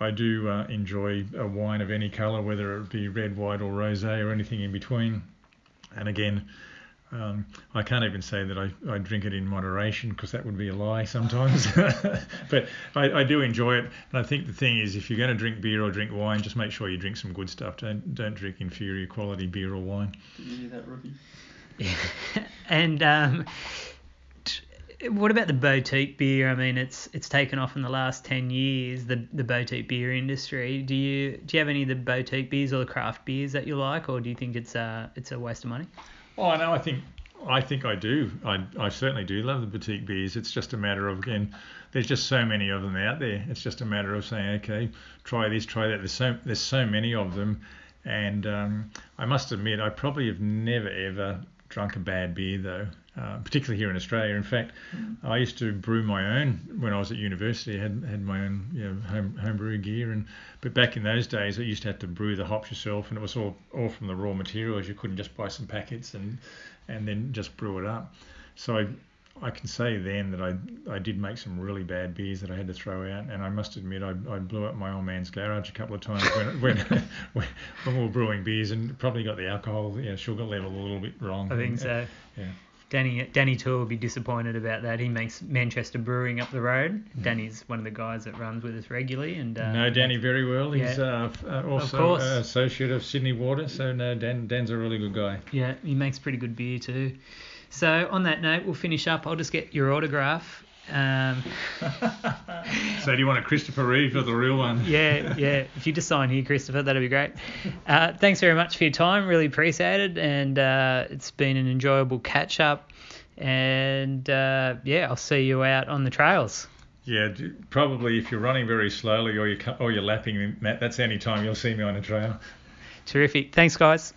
C: I do uh, enjoy a wine of any colour, whether it be red, white, or rosé, or anything in between. And again, um, I can't even say that I, I drink it in moderation because that would be a lie sometimes. but I, I, do enjoy it. And I think the thing is, if you're going to drink beer or drink wine, just make sure you drink some good stuff. Don't don't drink inferior quality beer or wine.
B: Did you hear that, rookie?
A: Yeah. and um, what about the boutique beer? I mean, it's it's taken off in the last ten years. The the boutique beer industry. Do you do you have any of the boutique beers or the craft beers that you like, or do you think it's a it's a waste of money?
C: Oh no, I think I think I do. I, I certainly do love the boutique beers. It's just a matter of again, there's just so many of them out there. It's just a matter of saying, okay, try this, try that. There's so there's so many of them, and um, I must admit, I probably have never ever drunk a bad beer though uh, particularly here in Australia. In fact, mm. I used to brew my own when I was at university. I had had my own you know, home home brew gear, and but back in those days, I used to have to brew the hops yourself, and it was all all from the raw materials. You couldn't just buy some packets and and then just brew it up. So I I can say then that I I did make some really bad beers that I had to throw out, and I must admit I, I blew up my old man's garage a couple of times when when, when, when we were brewing beers, and probably got the alcohol you know, sugar level a little bit wrong.
A: I think so. Yeah. Danny Danny Tour will be disappointed about that. He makes Manchester Brewing up the road. Mm. Danny's one of the guys that runs with us regularly, and
C: uh, know Danny very well. He's yeah. uh, also an associate of Sydney Water, so no, Dan Dan's a really good guy.
A: Yeah, he makes pretty good beer too. So on that note, we'll finish up. I'll just get your autograph. Um,
C: so do you want a Christopher Reeve or the real one?
A: yeah, yeah. If you just sign here, Christopher, that'd be great. Uh, thanks very much for your time. Really appreciate it, and uh, it's been an enjoyable catch up. And uh, yeah, I'll see you out on the trails.
C: Yeah, probably if you're running very slowly or you're or you're lapping, Matt, that's any time you'll see me on a trail.
A: Terrific. Thanks, guys.